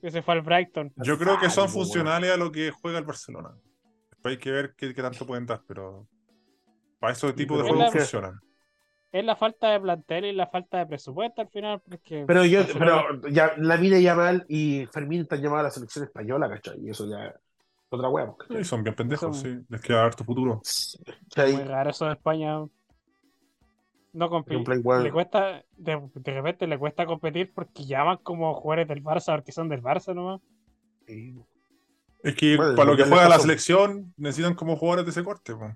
Speaker 2: Que se fue al Brighton.
Speaker 1: Yo creo que son funcionales a lo que juega el Barcelona. Después hay que ver qué, qué tanto pueden dar, pero para esos tipos de juegos
Speaker 2: la-
Speaker 1: funcionan.
Speaker 2: Es la falta de plantel y la falta de presupuesto al final. Porque
Speaker 3: Pero yo,
Speaker 2: Barcelona-
Speaker 3: pero ya, la mine Yamal y Fermín están llamados a la selección española, ¿cachai? Y eso ya otra hueá,
Speaker 1: Y
Speaker 3: ¿cachai?
Speaker 1: son bien pendejos,
Speaker 2: Son-
Speaker 1: sí. Les queda harto futuro.
Speaker 3: ¿Cachai?
Speaker 2: muy raro eso de España. No
Speaker 3: Por
Speaker 2: compite.
Speaker 3: ejemplo, igual-
Speaker 2: Le cuesta, de, de repente le cuesta competir porque llaman como jugadores del Barça porque son del Barça nomás.
Speaker 3: Sí.
Speaker 1: Es que
Speaker 3: Bueno,
Speaker 1: para lo que juega la selección necesitan como jugadores de ese corte. po.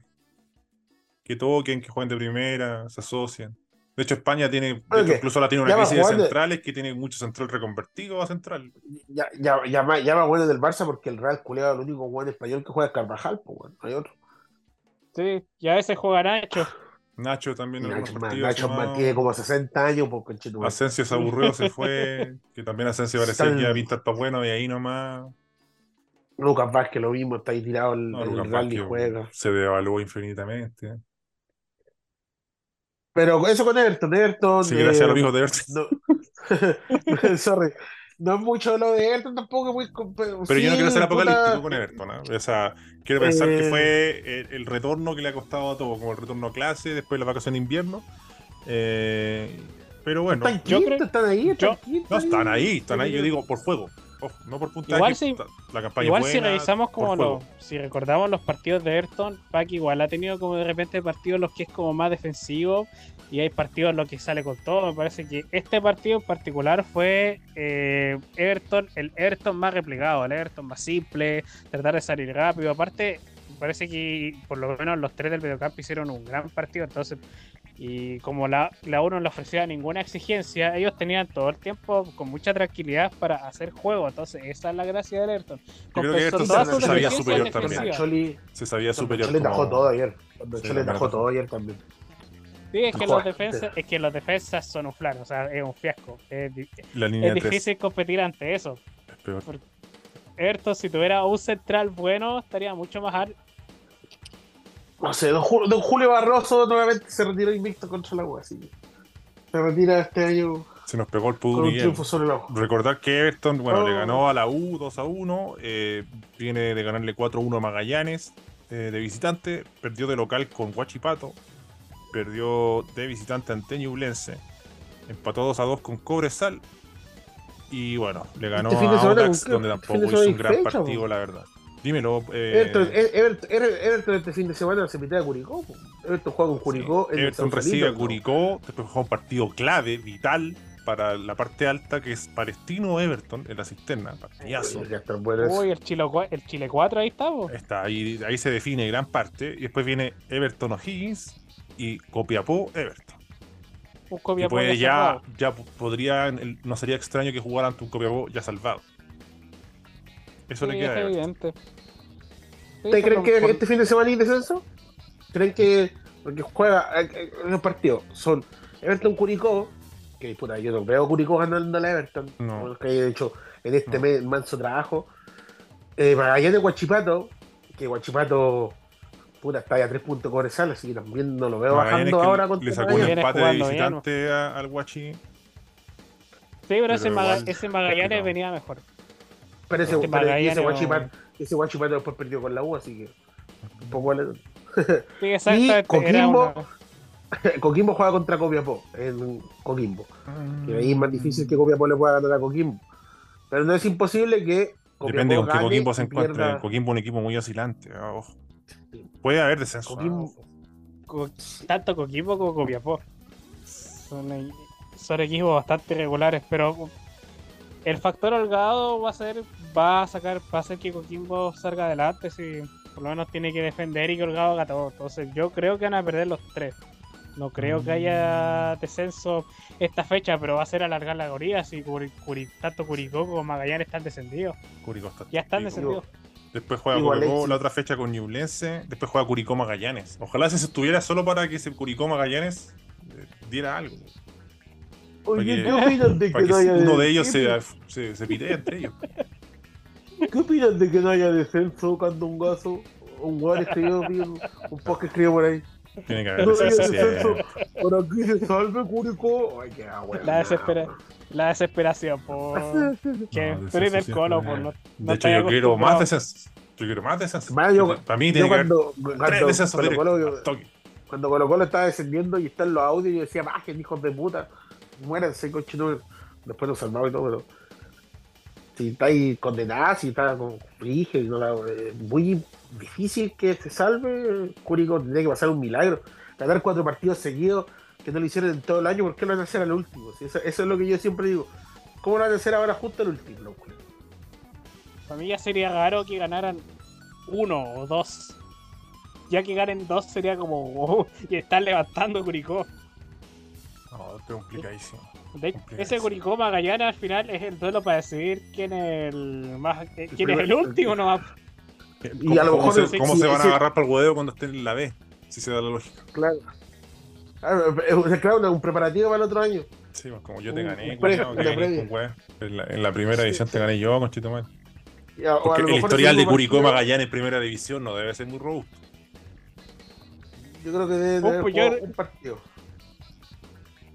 Speaker 1: Que toquen, que jueguen de primera, se asocien. De hecho, España tiene, hecho, incluso la tiene una crisis de centrales que tiene mucho central reconvertido a central.
Speaker 3: Ya, ya, ya, ya más bueno del Barça porque el Real culeado, el único buen español que juega es Carvajal, pues bueno, no hay otro.
Speaker 2: Sí, y a veces juega Nacho.
Speaker 1: Nacho también en
Speaker 3: Nacho. Man tiene como 60 años, pues conchetumare.
Speaker 1: Asensio se aburrió, se fue. Que también Asensio parecía que iba a pintar para bueno y ahí nomás.
Speaker 3: Lucas Vázquez lo mismo, está ahí tirado el,
Speaker 1: No,
Speaker 3: el
Speaker 1: Lucas
Speaker 3: Real y
Speaker 1: Vázquez
Speaker 3: juega.
Speaker 1: se devaluó infinitamente.
Speaker 3: Pero eso con Everton, Everton.
Speaker 1: Sí, gracias a los
Speaker 3: eh,
Speaker 1: hijos de Everton.
Speaker 3: No, sorry. No es mucho lo de Everton tampoco, muy. Pero,
Speaker 1: Pero yo no quiero ser apocalíptico con Everton. ¿ah? O sea, quiero pensar que
Speaker 3: Eh.
Speaker 1: fue el, el retorno que le ha costado a todo, como el retorno a clase, después de la vacación de invierno. Eh, pero bueno,
Speaker 3: Están
Speaker 2: Yo
Speaker 3: quintos,
Speaker 2: creo-
Speaker 3: están ahí, están
Speaker 2: yo-
Speaker 1: no están
Speaker 3: ahí.
Speaker 1: ahí, están ahí, yo digo, por juego. Ojo, no por puntaje.
Speaker 2: Igual si-
Speaker 1: la campaña
Speaker 2: Igual si revisamos como los, si recordamos los partidos de Everton, Pac igual ha tenido como de repente partidos los que es como más defensivo y hay partidos en los que sale con todo. Me parece que este partido en particular fue eh, Everton, el Everton más replegado, el Everton más simple, tratar de salir rápido. Aparte, me parece que por lo menos los tres del mediocampo hicieron un gran partido, entonces y como la, la uno no le ofrecía ninguna exigencia, ellos tenían todo el tiempo con mucha tranquilidad para hacer juego. Entonces, esa es la gracia del Everton.
Speaker 1: creo que
Speaker 2: todas
Speaker 3: se- se sabía
Speaker 1: superior también.
Speaker 3: Choli,
Speaker 1: Se sabía superior.
Speaker 3: Chole tajó
Speaker 1: como-
Speaker 3: todo ayer. Cuando
Speaker 1: Sí,
Speaker 3: Chole
Speaker 1: la
Speaker 3: tajó todo ayer también.
Speaker 2: Sí, es que, los defensas, es que los defensas son un flan, o sea, es un fiasco. Es, di-
Speaker 1: La línea
Speaker 2: es
Speaker 1: 3
Speaker 2: difícil competir ante eso.
Speaker 1: es peor.
Speaker 2: Everton, si tuviera un central bueno, estaría mucho más
Speaker 3: No sé, don Julio, don Julio Barroso nuevamente se retiró invicto contra la U, así que Se retira este año
Speaker 1: Se nos pegó el pudo. Recordar que Everton, bueno,
Speaker 3: Oh.
Speaker 1: le ganó a la U 2 a 1, eh, viene de ganarle 4 a 1 a Magallanes eh, de visitante, perdió de local con Huachipato, perdió de visitante ante Ñublense, empató 2 a 2 con Cobresal y bueno, le ganó
Speaker 3: Este
Speaker 1: a Audax, donde tampoco hizo un gran
Speaker 3: fecha,
Speaker 1: partido, la verdad. Dímelo. eh,
Speaker 3: Everton, Everton, Everton- Everton este fin de semana se pitía a Curicó. Everton juega con Curicó.
Speaker 1: sí,
Speaker 3: en el
Speaker 1: Everton recibe a. Curicó, después juega un partido clave, vital. Para la parte alta, que es Palestino Everton en la cisterna, partidazo.
Speaker 2: Uy, el Chile, cua- el Chile 4 ahí está.
Speaker 1: Está ahí, ahí se define gran parte. Y después viene Everton O'Higgins y Copiapó Everton.
Speaker 2: Un Copiapó
Speaker 1: puede
Speaker 2: ya
Speaker 1: ya,
Speaker 2: salvado.
Speaker 1: ya podría, el- no sería extraño que jugaran ante un Copiapó ya salvado. Eso le
Speaker 2: Sí,
Speaker 1: queda a
Speaker 2: es
Speaker 1: Everton.
Speaker 2: evidente. Sí,
Speaker 3: ¿Ustedes creen que
Speaker 2: por-
Speaker 3: este fin de semana hay descenso? ¿Creen que.? Porque juega. eh, eh, Los partidos son Everton Curicó. Que puta, yo no veo Curicó ganando a la Everton.
Speaker 1: No.
Speaker 3: Como que haya hecho en este
Speaker 1: No.
Speaker 3: mes manso trabajo. Eh, Magallanes Guachipato. Que Guachipato. Puta, está ya a tres puntos con Cobresal, así que también no lo veo
Speaker 1: Magallanes
Speaker 3: bajando
Speaker 1: que
Speaker 3: ahora
Speaker 1: le
Speaker 3: contra
Speaker 1: sacó un
Speaker 2: Magallanes.
Speaker 1: empate de visitante a- al Guachi.
Speaker 2: Sí, pero, ese,
Speaker 1: pero
Speaker 2: Maga-
Speaker 1: igual,
Speaker 2: ese Magallanes venía mejor.
Speaker 3: Pero ese,
Speaker 2: Este
Speaker 3: pero- ese ese Guachipato después perdió con la U, así que. Un poco vale.
Speaker 2: Sí,
Speaker 3: Coquimbo,
Speaker 2: una-
Speaker 3: Coquimbo juega contra Copiapó en Coquimbo. Que ahí es más difícil que Copiapó le pueda ganar a Coquimbo. Pero no es imposible que Copiapó
Speaker 1: Depende con qué Coquimbo se encuentre.
Speaker 3: pierda-
Speaker 1: Coquimbo es un equipo muy oscilante. ojo. Puede haber descenso.
Speaker 3: Coquimbo-.
Speaker 2: Co- tanto Coquimbo como Copiapó. Son, e- son equipos bastante regulares, pero el factor holgado va a ser, va a sacar, va a hacer que Coquimbo salga adelante si por lo menos tiene que defender y que Holgado haga todo. Entonces yo creo que van a perder los tres. No creo que haya descenso esta fecha, pero va a ser alargar la gorilla si Curi- Curi- tanto Curicó como Magallanes están descendidos.
Speaker 1: Curicó está
Speaker 2: Ya están descendidos.
Speaker 1: Después juega
Speaker 3: Igual Alexis.
Speaker 1: la otra fecha con Ñublense. Después juega Curicó Magallanes. Ojalá se estuviera solo para que ese Curicó Magallanes eh, diera algo.
Speaker 3: Oye, ¿qué opinan de que no haya
Speaker 1: uno de ellos
Speaker 3: ¿qué,
Speaker 1: se, se, se pitee entre ellos.
Speaker 3: ¿Qué opinan de que no haya descenso, candongazo? Un weón escribió, vi un, un post que escribió por ahí.
Speaker 1: Tiene que haber
Speaker 3: No
Speaker 1: descenso.
Speaker 3: Por aquí se salve Curicó. Ay, qué weón.
Speaker 2: La desespera- La desesperación, por. Que tú eres del colo,
Speaker 1: siempre.
Speaker 2: por no.
Speaker 1: De hecho, yo quiero más descenso. Yo quiero más descenso. Para mí tiene que haber
Speaker 3: cuando,
Speaker 1: tres
Speaker 3: cuando,
Speaker 1: descensos
Speaker 3: cuando Colo Colo estaba descendiendo y están los audios, yo decía, bajen, hijos de puta, muéranse, cochino. Después nos salvaba y todo, pero si estáis condenados, si está con la- es muy difícil que se salve. Curicó tendría que pasar un milagro. Ganar cuatro partidos seguidos que no lo hicieron en todo el año, ¿por qué lo van a hacer al último? Si eso, eso es lo que yo siempre digo. ¿Cómo lo van a hacer ahora justo al último?
Speaker 2: Para mí ya sería raro que ganaran uno o dos. Ya que ganen dos sería como. oh, y están levantando Curicó.
Speaker 1: No, es complicadísimo.
Speaker 2: De ese Curicó Magallanes al final es el duelo para decidir quién es el más eh, quién es
Speaker 3: primer-
Speaker 2: el último no
Speaker 3: Y a lo
Speaker 1: ¿Cómo,
Speaker 3: mejor
Speaker 1: se,
Speaker 3: el-
Speaker 1: cómo
Speaker 3: sí,
Speaker 1: se van a
Speaker 3: sí.
Speaker 1: agarrar para el huevo cuando estén en la B? Si se da la lógica.
Speaker 3: Claro. Ah, es- Claro, un preparativo para el otro año.
Speaker 1: Sí, pues como yo te gané, con hueá. En la, en la primera edición te gané yo, conchito mal.
Speaker 3: A- a
Speaker 1: el historial de Curicó
Speaker 3: partido-
Speaker 1: Magallanes en primera división no debe ser muy robusto.
Speaker 3: Yo creo que debe
Speaker 2: Oh,
Speaker 3: de haber
Speaker 2: pues
Speaker 3: jugado
Speaker 2: yo-
Speaker 3: un partido.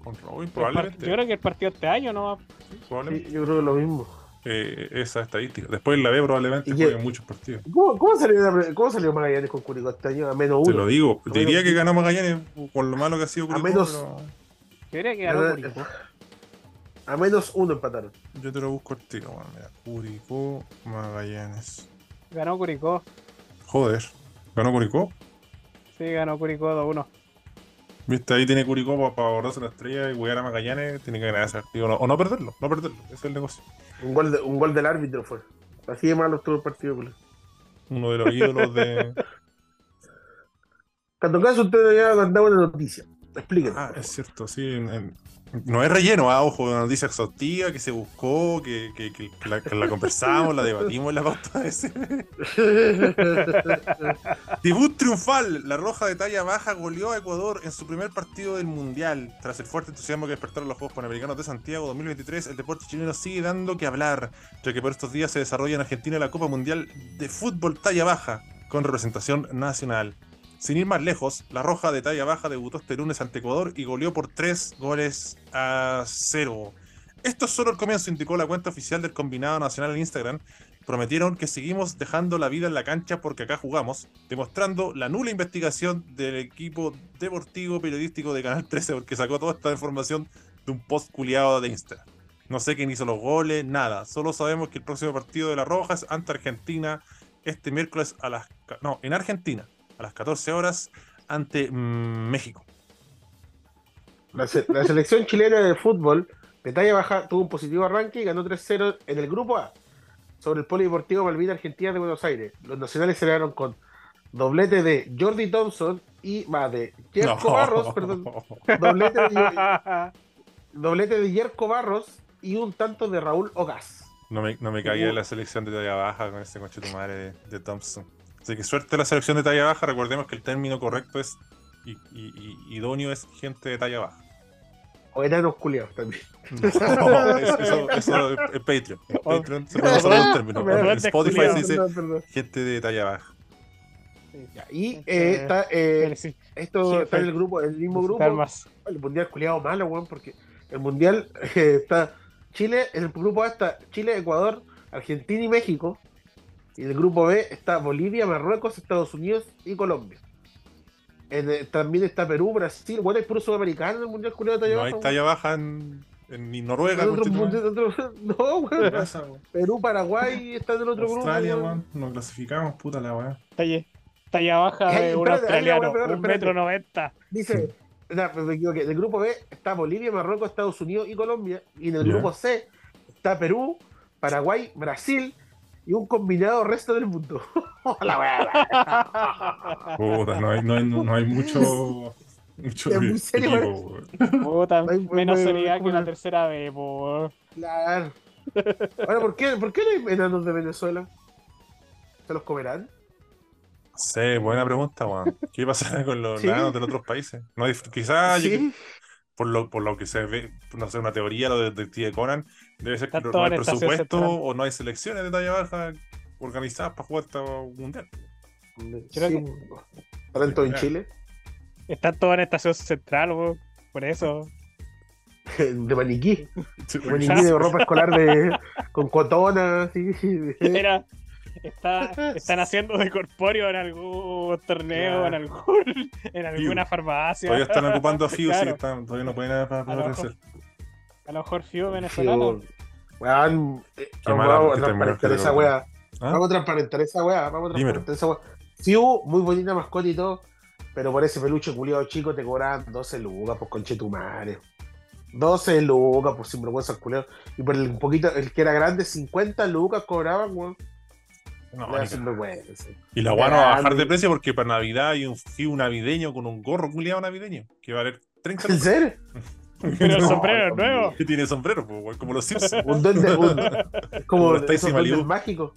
Speaker 1: Con Robin,
Speaker 2: El par-
Speaker 1: probablemente.
Speaker 2: Yo creo que el partido este año no
Speaker 1: probablemente.
Speaker 3: Sí, yo creo que lo mismo.
Speaker 1: Eh, esa estadística. Después en la B probablemente jueguen muchos partidos.
Speaker 3: ¿Cómo, cómo, salió, ¿Cómo salió Magallanes con Curicó este año? A menos
Speaker 1: Te
Speaker 3: uno.
Speaker 1: lo digo.
Speaker 3: A
Speaker 1: Diría
Speaker 3: menos-
Speaker 1: que ganó Magallanes con lo malo que ha sido
Speaker 3: A
Speaker 1: Curicó,
Speaker 3: menos-
Speaker 1: pero
Speaker 2: yo que ganó Curicó.
Speaker 3: A menos uno empataron.
Speaker 1: yo te lo busco el tiro. Bueno, mira. Curicó Magallanes.
Speaker 2: Ganó Curicó.
Speaker 1: Joder. ¿Ganó Curicó?
Speaker 2: Sí, ganó Curicó 2-1.
Speaker 1: Viste, ahí tiene Curicó para borrarse la estrella y jugar a Magallanes. Tiene que ganar ese partido. O no, o no perderlo, no perderlo. Ese es el negocio.
Speaker 3: Un gol, de- un gol del árbitro fue. Así de malo estuvo el partido. culo.
Speaker 1: Uno de los ídolos de.
Speaker 3: Todo caso, usted ya mandaba una noticia. Explíquenos.
Speaker 1: Ah, es cierto, sí. en- en- no es relleno, ah, ojo, una noticia exhaustiva que se buscó, que, que- que- que la, conversamos, la debatimos en la pauta ese. Debut triunfal. La Roja de talla baja goleó a Ecuador en su primer partido del Mundial. Tras el fuerte entusiasmo que despertaron los Juegos Panamericanos de Santiago 2023, el deporte chileno sigue dando que hablar, ya que por estos días se desarrolla en Argentina la Copa Mundial de Fútbol Talla Baja, con representación nacional. Sin ir más lejos, la Roja de talla baja debutó este lunes ante Ecuador y goleó por 3 goles a 0. Esto es solo el comienzo, indicó la cuenta oficial del combinado nacional en Instagram. Prometieron que seguimos dejando la vida en la cancha porque acá jugamos, demostrando la nula investigación del equipo deportivo periodístico de Canal 13 porque sacó toda esta información de un post culiado de Instagram. No sé quién hizo los goles, nada. Solo sabemos que el próximo partido de la Roja es ante Argentina este miércoles a las... No, en Argentina, a las 14 horas ante mm, México.
Speaker 3: La, se- la selección chilena de fútbol de talla baja tuvo un positivo arranque y ganó 3-0 en el grupo A sobre el Polideportivo Malvina Argentina de Buenos Aires. Los nacionales celebraron con doblete de Jordi Thompson y va de Jerko Barros, perdón, doblete de, doblete de Jerko Barros y un tanto de Raúl Ogas.
Speaker 1: No me, no me caía la selección de talla baja con ese conche tu madre de, de Thompson. Así que suerte la selección de talla baja. Recordemos que el término correcto es y, y- y- idóneo es gente de talla baja.
Speaker 3: O enanos culiados también.
Speaker 1: No, eso, eso- eso es Patreon. En Patreon se puede usar un término. En Spotify se dice gente de talla baja.
Speaker 3: Ya, Y eh, está, eh,
Speaker 2: Sí,
Speaker 3: esto
Speaker 2: Sí,
Speaker 3: está en el grupo, el mismo grupo.
Speaker 2: más.
Speaker 3: El mundial culiado malo, weón, porque el mundial eh, está Chile, en el grupo A está Chile, Ecuador, Argentina y México. Y en el grupo B está Bolivia, Marruecos, Estados Unidos y Colombia. En, eh, también está Perú, Brasil, bueno, es puro sudamericano en el mundial culiado de
Speaker 1: No
Speaker 3: talla
Speaker 1: hay
Speaker 3: baja,
Speaker 1: talla baja en, Noruega.
Speaker 3: En otro otro- No,
Speaker 1: ¿Qué
Speaker 3: weón.
Speaker 1: pasa, weón?
Speaker 3: Perú, Paraguay está en el otro
Speaker 1: Australia,
Speaker 3: grupo. weón.
Speaker 1: Nos clasificamos, puta la weá.
Speaker 2: Talla, talla baja
Speaker 3: Eh,
Speaker 2: de un
Speaker 3: espérate,
Speaker 2: australiano,
Speaker 3: espérate,
Speaker 2: un metro noventa.
Speaker 3: Dice, no, me equivoqué. En el grupo B está Bolivia, Marruecos, Estados Unidos y Colombia. Y en el grupo C está Perú, Paraguay, Brasil y un combinado resto del mundo. La.
Speaker 1: Puta, no hay, no hay, no hay mucho. mucho
Speaker 3: Es muy serio.
Speaker 2: Puta, menos seriedad que una tercera vez, po.
Speaker 3: Claro. Ahora, ¿por qué, ¿por qué no hay enanos de Venezuela? ¿Se los comerán?
Speaker 1: Sí, buena pregunta, weón. ¿Qué pasa con los
Speaker 3: Sí.
Speaker 1: de los otros países? No, quizás
Speaker 3: sí.
Speaker 1: por lo, por lo que se ve, no sé, una teoría, lo de Detective Conan, debe ser que no hay presupuesto o no hay selecciones de talla baja organizadas para jugar esta mundial.
Speaker 2: Creo
Speaker 3: Sí, talento en. Chile.
Speaker 2: Está todo en estación central, weón. Por eso.
Speaker 3: De maniquí.
Speaker 1: Sí,
Speaker 3: De maniquí de ropa escolar de, con cotona, así.
Speaker 2: Era, está, están haciendo de corpóreo en algún torneo, en, algún, en alguna farmacia.
Speaker 1: Todavía están ocupando a FIU, sí,
Speaker 2: Claro.
Speaker 1: están- todavía no pueden nada para para.
Speaker 2: A lo mejor FIU venezolano.
Speaker 3: Weón, eh,
Speaker 1: Qué mala
Speaker 3: vamos a transparentar
Speaker 1: este
Speaker 3: esa weá.
Speaker 1: ¿Ah?
Speaker 3: Vamos a transparentar esa weá. Vamos a transparentar esa weá. Fiu, muy bonita mascota y todo, pero por ese peluche culiado chico te cobraban 12 lucas por conchetumare. 12 lucas por sinvergüenza el culiado. Y por el poquito, el que era grande, 50 lucas cobraban, weón.
Speaker 1: No. Y la guano va a bajar de precio porque para Navidad hay un FIU navideño con un gorro culiado navideño que va a valer 30
Speaker 3: ¿En
Speaker 1: lucas.
Speaker 3: serio?
Speaker 2: Pero
Speaker 3: No,
Speaker 2: sombrero
Speaker 3: no,
Speaker 2: nuevo.
Speaker 1: Que tiene sombrero, güey, como los Simpsons.
Speaker 3: Un duende, un,
Speaker 1: Como
Speaker 3: como
Speaker 1: los
Speaker 3: mágicos.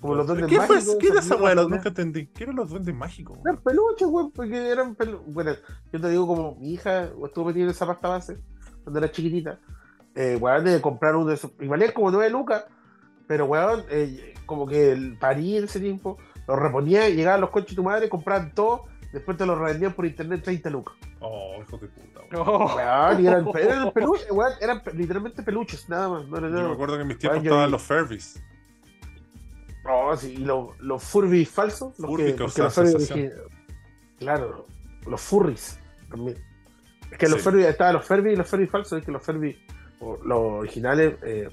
Speaker 3: Como los duendes
Speaker 1: ¿Qué, fue,
Speaker 3: mágicos.
Speaker 1: ¿Qué era esa weá? Nunca entendí. ¿Qué eran los duendes mágicos?
Speaker 3: Eran peluches, weón, porque eran peluches. Bueno, yo te digo, como mi hija estuvo metida en esa pasta base cuando era chiquitita, eh, weón, de comprar uno de esos. Y valían como 9 lucas, pero weón, eh, como que el parí en ese tiempo, lo reponía, llegaban los coches de tu madre, compraban todo, después te lo revendían por internet 30 lucas.
Speaker 1: Oh, hijo de puta, güey.
Speaker 2: No.
Speaker 3: Weón, y eran, eran peluches, weón, eran literalmente peluches, nada más. No, era
Speaker 1: Yo me acuerdo que en mis tiempos estaban los Furbies.
Speaker 3: No, sí, y los, los Furbies falsos, los
Speaker 1: Furby
Speaker 3: que, los Furbies Claro, los Furries también. Es que los
Speaker 1: Sí.
Speaker 3: Furbies, estaban los Furbies y los Furbies falsos, es que los Furbies, los originales, eh,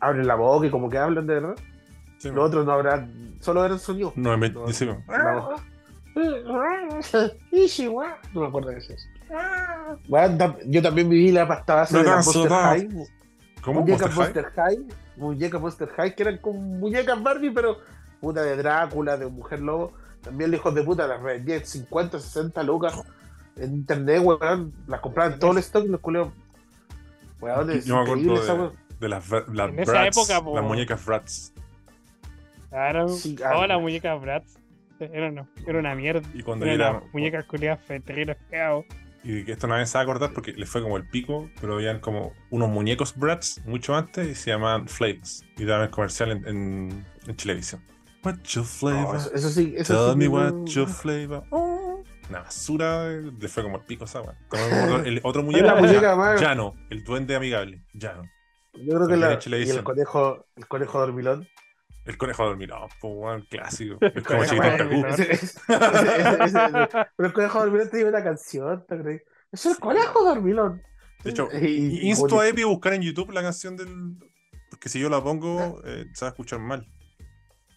Speaker 3: abren la boca y como que hablan de verdad.
Speaker 1: Sí,
Speaker 3: Los otros no habrán, solo eran sonidos.
Speaker 1: no, me,
Speaker 3: No,
Speaker 1: dice,
Speaker 3: no. No me acuerdo de eso. Bueno, yo también viví la pasta base
Speaker 1: No
Speaker 3: de
Speaker 1: no.
Speaker 3: High.
Speaker 1: ¿Cómo?
Speaker 3: Muñecas
Speaker 1: ¿Monster High?
Speaker 3: High, muñecas Monster High, que eran como muñecas Barbie, pero puta de Drácula, de Mujer Lobo. También los hijos de puta las vendían 50, 60 lucas en internet, weón. Las compraban todo el stock y los culeos. Weón, es
Speaker 1: Yo me
Speaker 3: increíble
Speaker 1: acuerdo
Speaker 3: esa
Speaker 1: de,
Speaker 3: weón.
Speaker 1: de las, las
Speaker 2: En esa época, po.
Speaker 1: las muñecas Bratz.
Speaker 2: Claro.
Speaker 3: Sí,
Speaker 2: oh,
Speaker 3: ah.
Speaker 2: la muñeca Bratz. Era una, era una mierda.
Speaker 1: Y cuando
Speaker 2: Era una muñeca culiada
Speaker 1: y que esto nadie se va a acordar porque le fue como el pico, pero habían como unos muñecos Bratz mucho antes y se llamaban Flavors. Y daban el comercial en, en, en Televisión. What your
Speaker 3: No,
Speaker 1: flavor?
Speaker 3: eso, eso sí, eso
Speaker 1: Tell
Speaker 3: sí
Speaker 1: me what
Speaker 3: no-
Speaker 1: your flavor. Oh. Una basura, le fue como el pico esa el otro- El otro muñeco,
Speaker 3: la muñeca
Speaker 1: ya. Llano, el duende amigable, Llano.
Speaker 3: Yo creo que la, y el
Speaker 1: Chilevisión.
Speaker 3: conejo, el conejo dormilón.
Speaker 1: El conejo dormirado, pues weón, clásico. Como
Speaker 2: dormilón.
Speaker 3: Ese- pero el conejo dormilón tiene una canción, ¿te crees? Es el conejo dormilón.
Speaker 1: De hecho,
Speaker 3: Y- y-
Speaker 1: insto a Epi a buscar en YouTube la canción del. Porque si yo la pongo, eh, se va a escuchar mal.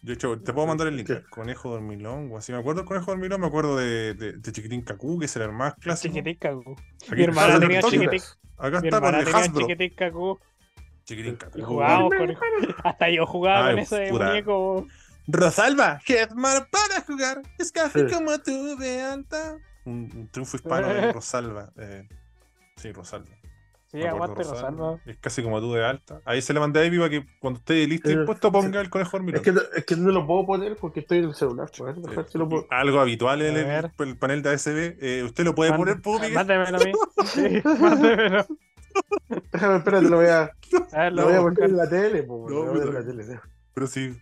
Speaker 1: De hecho, te puedo mandar el link.
Speaker 3: ¿Qué?
Speaker 1: Conejo dormilón, o así. Me acuerdo del conejo dormilón, me acuerdo de, de, de Chiquitín Cacú, que es el más clásico.
Speaker 2: Chiquitín Cacú. Mi hermana tenía chiquitín.
Speaker 1: Acá
Speaker 2: Mi
Speaker 1: está con
Speaker 2: hermana
Speaker 1: el Hasbro.
Speaker 2: Chiquitín Cacú. Jugábamos con Hasta yo jugaba
Speaker 1: Ay,
Speaker 2: con ese
Speaker 1: puta.
Speaker 2: muñeco.
Speaker 1: Rosalba, Headmar para jugar. Es café
Speaker 3: Sí.
Speaker 1: como tú de alta. Un, un triunfo hispano de Rosalba. eh, sí, Rosalba.
Speaker 2: Sí, aguante Rosalba.
Speaker 1: Es casi como tú de alta. Ahí se le mandé a Epi para que cuando esté listo y
Speaker 3: Eh,
Speaker 1: dispuesto ponga el conejo dormilón.
Speaker 3: Es que, no- es que no lo puedo poner porque estoy en el celular. pues,
Speaker 1: Sí,
Speaker 3: dejar si lo puedo-
Speaker 1: Algo habitual en el, panel de ASB. eh, usted lo puede poner, ¿puedo, Miguel?
Speaker 2: Mándemelo a mí. Sí, mándemelo.
Speaker 3: Déjame, espérate, lo voy a,
Speaker 2: A ver,
Speaker 3: lo
Speaker 2: lo
Speaker 3: voy a
Speaker 2: a
Speaker 3: poner en
Speaker 2: buscar.
Speaker 3: la tele. po,
Speaker 1: No,
Speaker 3: lo voy a poner en
Speaker 1: puta.
Speaker 3: la tele. ¿Se
Speaker 1: Pero si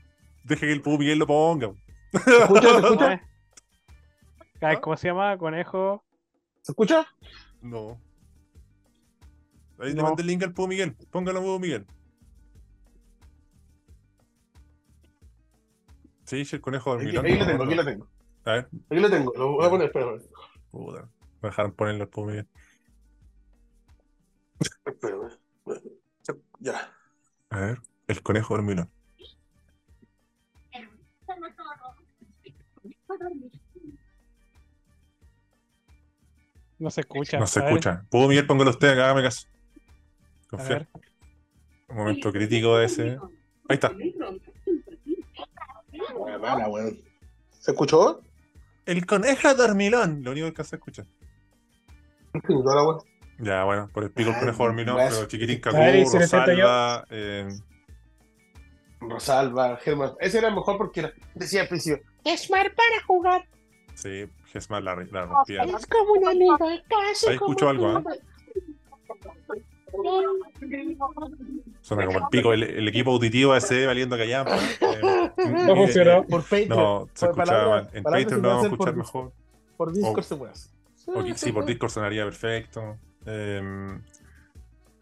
Speaker 1: deje que el Pudo Miguel lo ponga.
Speaker 3: escucha? ¿Se escucha?
Speaker 2: Ay, ¿Cómo se llama? Conejo.
Speaker 3: ¿Se escucha?
Speaker 1: No. Ahí le
Speaker 2: No.
Speaker 1: mandé el link al Pudo Miguel. Póngalo, Pudo Miguel. Sí, el conejo
Speaker 3: Aquí,
Speaker 1: dormilón.
Speaker 3: aquí lo tengo, aquí lo tengo.
Speaker 1: A ver,
Speaker 3: Aquí lo tengo, lo voy a poner, espérame.
Speaker 1: puta. Me dejaron ponerlo al Pudo Miguel.
Speaker 3: Ya.
Speaker 1: A ver, el conejo dormilón.
Speaker 2: No se escucha.
Speaker 1: No se
Speaker 2: ver,
Speaker 1: escucha. Pudo Miguel, póngalo usted acá, hágame caso.
Speaker 2: Ver.
Speaker 1: Un momento crítico de ese. Ahí está.
Speaker 3: Mala, weón. ¿Se escuchó?
Speaker 1: El conejo dormilón. Lo único que se escucha. Ya, bueno, por el pico el conejo pero Chiquitín Cacú, Rosalba. Eh,
Speaker 3: Rosalba, Germán. Ese era mejor porque decía al principio: Gesmar para jugar.
Speaker 1: Sí, Gesmar la, la ah, rompía.
Speaker 3: Es como casi.
Speaker 1: Ahí escucho algo.
Speaker 3: ¿ah?
Speaker 1: Suena como el pico, el, equipo auditivo ese valiendo callar. ¿eh?
Speaker 4: eh, no funcionó.
Speaker 3: Eh, por Patreon.
Speaker 1: No, se escuchaba
Speaker 3: palabras,
Speaker 1: En Patreon lo vamos a escuchar mejor.
Speaker 3: Por Discord
Speaker 1: o,
Speaker 3: se puede hacer.
Speaker 1: Sí, por Discord sonaría perfecto. Eh,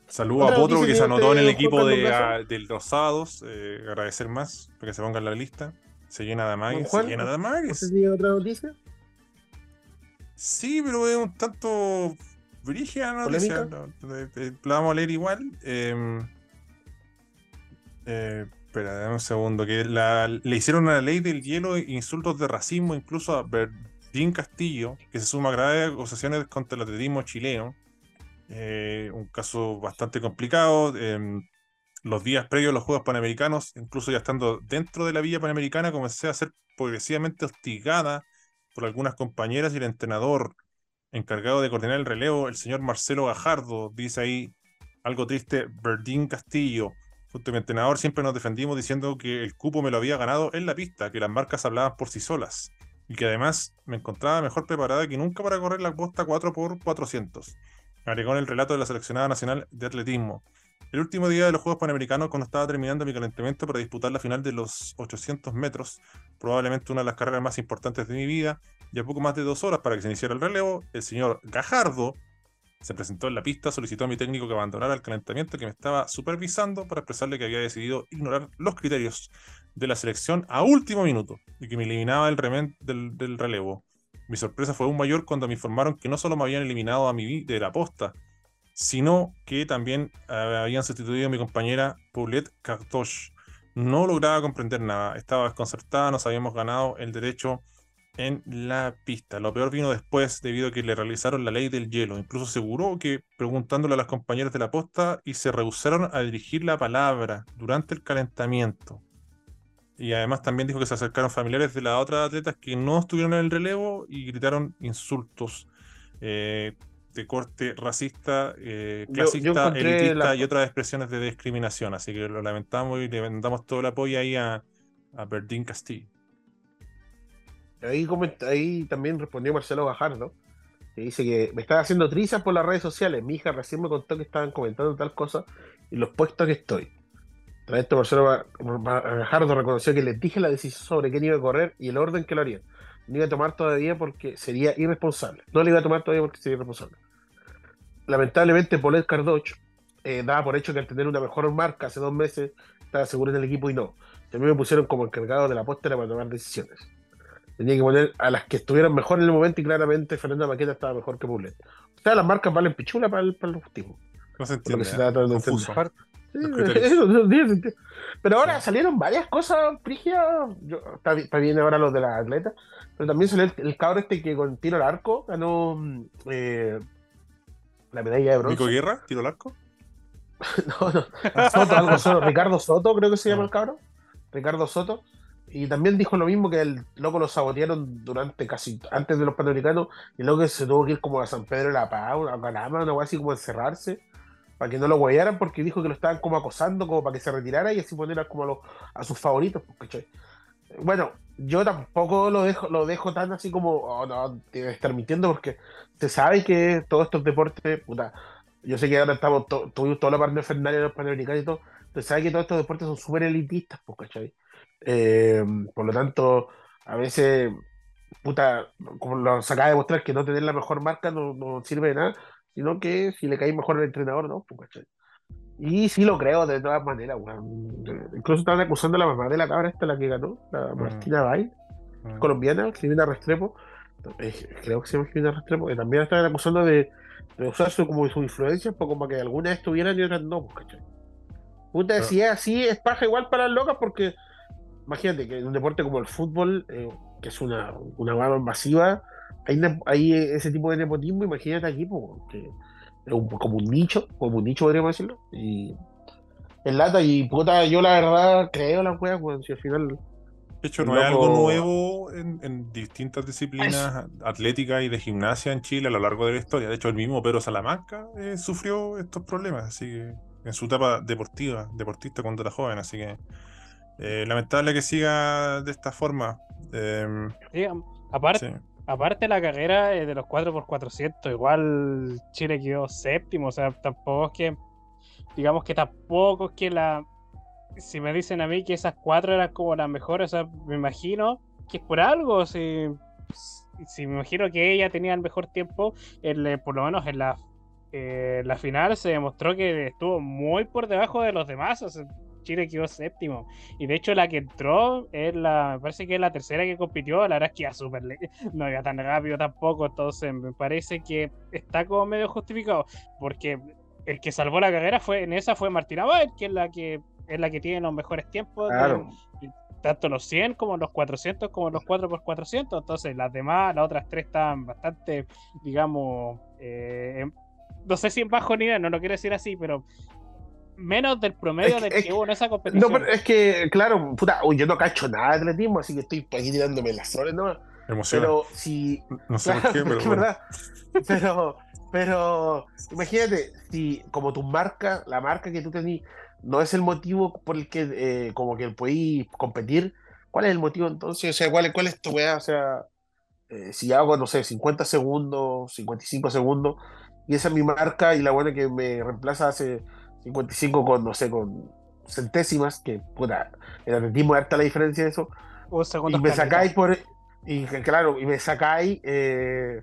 Speaker 1: saludo a Potro que se anotó en el equipo de,
Speaker 3: Carlos
Speaker 1: ah, de los sábados. eh, agradecer más para que se ponga en la lista. Se llena de amagues. Se llena de
Speaker 3: ¿Usted
Speaker 1: amagues.
Speaker 3: otra noticia?
Speaker 1: Sí, pero es un tanto brígida la noticia. Eh, eh, La vamos a leer igual. Eh, eh, espera, dame un segundo. Que la- le hicieron una ley del hielo e insultos de racismo incluso a Verdín Castillo, que se suma a graves acusaciones contra el atletismo chileno. Eh, un caso bastante complicado. em, los días previos a los Juegos Panamericanos, incluso ya estando dentro de la Villa Panamericana, comencé a ser progresivamente hostigada por algunas compañeras y el entrenador encargado de coordinar el relevo, el señor Marcelo Gajardo, dice ahí algo triste, Verdín Castillo. Junto a mi entrenador siempre nos defendimos diciendo que el cupo me lo había ganado en la pista, que las marcas hablaban por sí solas y que además me encontraba mejor preparada que nunca para correr la costa 4x400. Agregó en el relato de la seleccionada nacional de atletismo. El último día de los Juegos Panamericanos, cuando estaba terminando mi calentamiento para disputar la final de los 800 metros, probablemente una de las carreras más importantes de mi vida, y a poco más de dos horas para que se iniciara el relevo, el señor Gajardo se presentó en la pista, solicitó a mi técnico que abandonara el calentamiento que me estaba supervisando para expresarle que había decidido ignorar los criterios de la selección a último minuto y que me eliminaba del, del relevo. Mi sorpresa fue aún mayor cuando me informaron que no solo me habían eliminado a mí de la posta, sino que también eh, habían sustituido a mi compañera Paulette Cartoche. No lograba comprender nada, estaba desconcertada, nos habíamos ganado el derecho en la pista. Lo peor vino después debido a que le realizaron la ley del hielo. Incluso aseguró que preguntándole a las compañeras de la posta y se rehusaron a dirigir la palabra durante el calentamiento. Y además también dijo que se acercaron familiares de las otras atletas que no estuvieron en el relevo y gritaron insultos eh, de corte racista, eh,
Speaker 3: Yo- yo
Speaker 1: clasista, elitista
Speaker 3: la-
Speaker 1: y otras expresiones de discriminación. Así que lo lamentamos y le damos todo el apoyo ahí a, a Verdín Castillo.
Speaker 3: Ahí, también respondió Marcelo Gajardo, que dice que me estaba haciendo trizas por las redes sociales. Mi hija recién me contó que estaban comentando tal cosa y los puestos que estoy. Tras esto, Marcelo Gajardo reconoció que les dije la decisión sobre quién iba a correr y el orden que lo harían. No iba a tomar todavía porque sería irresponsable. No le iba a tomar todavía porque sería irresponsable. Lamentablemente, Paulette Cardoch eh, daba por hecho que al tener una mejor marca hace dos meses estaba seguro en el equipo y no. También me pusieron como encargado de la póstera para tomar decisiones. Tenía que poner a las que estuvieran mejor en el momento y claramente Fernanda Maqueta estaba mejor que Poulet. O sea, las marcas valen pichula para, el, para los tipos.
Speaker 1: No se entiende.
Speaker 3: que se
Speaker 1: ¿eh?
Speaker 3: trata de Pero ahora salieron varias cosas, Frigia. Yo- Está, bi- está bien ahora los de las atletas. Pero también salió el, el cabro este que con tiro al arco ganó mm, eh, la medalla de bronce.
Speaker 1: Nico Guerra, tiro al arco.
Speaker 3: No, no. Soto, algo Soto. Ricardo Soto, creo que se llama
Speaker 1: Ah.
Speaker 3: el cabro. Ricardo Soto. Y también dijo lo mismo que el loco lo sabotearon durante casi antes de los panamericanos. Y luego se tuvo que ir como a San Pedro de la Paz, a Calama, una cosa así como a encerrarse. Para que no lo guayaran, porque dijo que lo estaban como acosando, como para que se retirara y así poner como a, los- a sus favoritos. pues, ¿cachai? Bueno, yo tampoco lo dejo, lo dejo tan así como, oh, no, debe estar mintiendo, porque se sabe que todos estos deportes, puta, yo sé que ahora estamos, to- tuvimos toda la parte de los Panamericanos y todo, se sabe que todos estos deportes son súper elitistas, pues, ¿cachai? Eh, por lo tanto, a veces, puta, como lo acaba de demostrar que no tener la mejor marca no, no sirve de nada, sino que si le cae mejor al entrenador, ¿no? Pues, ¿cachai? Y sí lo creo de todas maneras, weón. Incluso estaban acusando a la mamá de la cabra esta, la que ganó, la
Speaker 1: Mm.
Speaker 3: Martina Bay,
Speaker 1: Mm.
Speaker 3: colombiana, Jimena Restrepo, eh, creo que se llama Jimena Restrepo, que también estaban acusando de, de usar su, como su influencia, pues como que algunas estuvieran y otras no, pues, ¿cachai? Puta,
Speaker 1: Pero-
Speaker 3: si es así, es paja igual para las locas, porque imagínate que en un deporte como el fútbol, eh, que es una, una masiva, hay, hay ese tipo de nepotismo, imagínate aquí, pues, que es un- como un nicho, como un nicho podríamos decirlo, y en lata, y puta, yo la verdad creo las weas, weón, si al final
Speaker 1: De hecho, no es algo nuevo en, en distintas disciplinas atléticas y de gimnasia en Chile a lo largo de la historia. De hecho, el mismo Pedro Salamanca eh, sufrió estos problemas, así que en su etapa deportiva, deportista cuando era joven, así que eh, lamentable que siga de esta forma. Eh,
Speaker 2: Sí, aparte,
Speaker 1: sí.
Speaker 2: Aparte la carrera eh, de los 4x400, igual Chile quedó séptimo, o sea, tampoco es que digamos que tampoco es que la. Si me dicen a mí que esas cuatro eran como las mejores, o sea, me imagino que es por algo. Si, si me imagino que ella tenía el mejor tiempo, en, por lo menos en la, eh, la final se demostró que estuvo muy por debajo de los demás. O sea, Chile quedó séptimo. Y de hecho la que entró es la, me parece que es la tercera que compitió, la verdad es que iba súper no iba tan rápido tampoco, entonces me parece que está como medio justificado, porque el que salvó la carrera fue en esa fue Martina Baer, que es la que es la que tiene los mejores tiempos. tanto los 100 como los 400 como los 4x400. Entonces las demás, las otras tres estaban bastante, digamos, eh, no sé si en bajo nivel, no lo quiero decir así, pero menos del promedio del que, hubo en esa competición.
Speaker 3: No, pero es que, claro, puta, yo no cacho nada de atletismo, así que estoy aquí tirándome las flores nomás. Pero si.
Speaker 1: No sé por qué, pero.
Speaker 3: verdad. pero, pero, imagínate, si como tu marca, la marca que tú tenés, no es el motivo por el que, eh, como que podéis competir, ¿cuál es el motivo entonces? O sea, ¿cuál, cuál es tu weá? O sea, eh, si hago, no sé, 50 segundos, 55 segundos, y esa es mi marca, y la buena que me reemplaza hace 55 con, no sé, con centésimas, que puta, el atletismo es harta la diferencia de eso. y me sacáis por. Y claro, y me sacáis. Eh,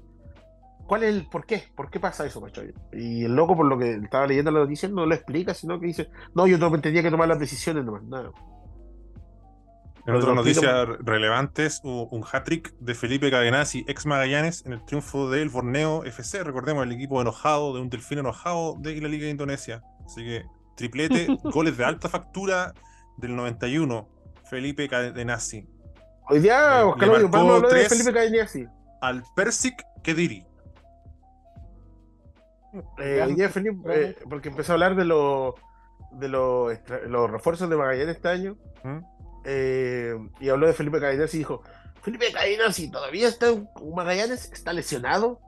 Speaker 3: ¿Cuál es el por qué? ¿Por qué pasa eso, macho? Y el loco, por lo que estaba leyendo la noticia, no lo explica, sino que dice, no, yo tenía que tomar las decisiones nomás, nada.
Speaker 1: En otras noticias relevantes, un hat-trick de Felipe Cadenazzi, ex Magallanes, en el triunfo del Borneo FC. Recordemos el equipo enojado, de un delfín enojado de la Liga de Indonesia. Así que triplete, goles de alta factura del 91, Felipe Cadenazzi.
Speaker 3: Hoy día, Oscar habló de Felipe Cadenazzi.
Speaker 1: Al Persic Kediri.
Speaker 3: Eh, hoy día Felipe, eh, porque empezó a hablar de, lo, de los refuerzos de Magallanes este año. ¿Mm? Eh, y habló de Felipe Cadenazzi y dijo: Felipe Cadenazzi todavía está en Magallanes, está lesionado.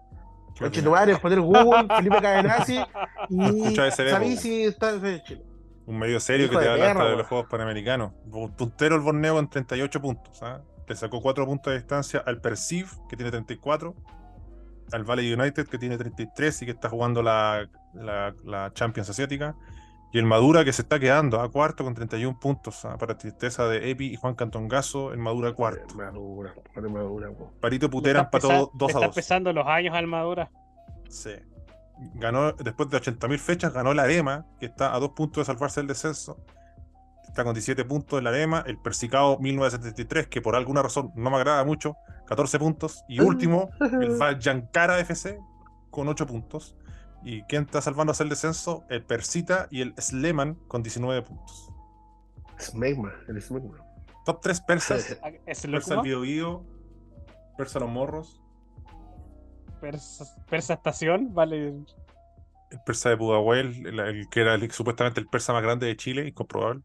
Speaker 3: Oye, tu madre, poner Google, Felipe Cadenazzi y sabí si está en Chile.
Speaker 1: Un medio serio que te habla de los Juegos Panamericanos. Puntero el Borneo en 38 puntos. ¿ah? Le sacó 4 puntos de distancia al Perceive, que tiene 34, al Valley United, que tiene 33 y que está jugando la, la, la Champions Asiática, y el Madura que se está quedando a cuarto con 31 puntos, ¿ah? para tristeza de Epi y Juan Cantongazo, el Madura cuarto.
Speaker 3: Madura, Madura,
Speaker 1: Parito Putera empató 2 a 2.
Speaker 2: Está empezando los años al Madura.
Speaker 1: Sí. Ganó, después de 80.000 fechas, ganó la Arema, que está a dos puntos de salvarse del descenso. Está con 17 puntos en la Arema. El Persicado 1973, que por alguna razón no me agrada mucho, 14 puntos. Y último, el Yankara FC, con 8 puntos. ¿Y quién está salvándose el descenso? El Persita y el Sleman con 19 puntos.
Speaker 3: Smegma, el Smegma.
Speaker 1: Top 3 persas.
Speaker 2: ¿Es
Speaker 1: Persa el Bio, Persa los Morros.
Speaker 2: Persa, Estación, vale.
Speaker 1: El persa de Pudahuel, el, que era supuestamente el persa más grande de Chile, incomprobable.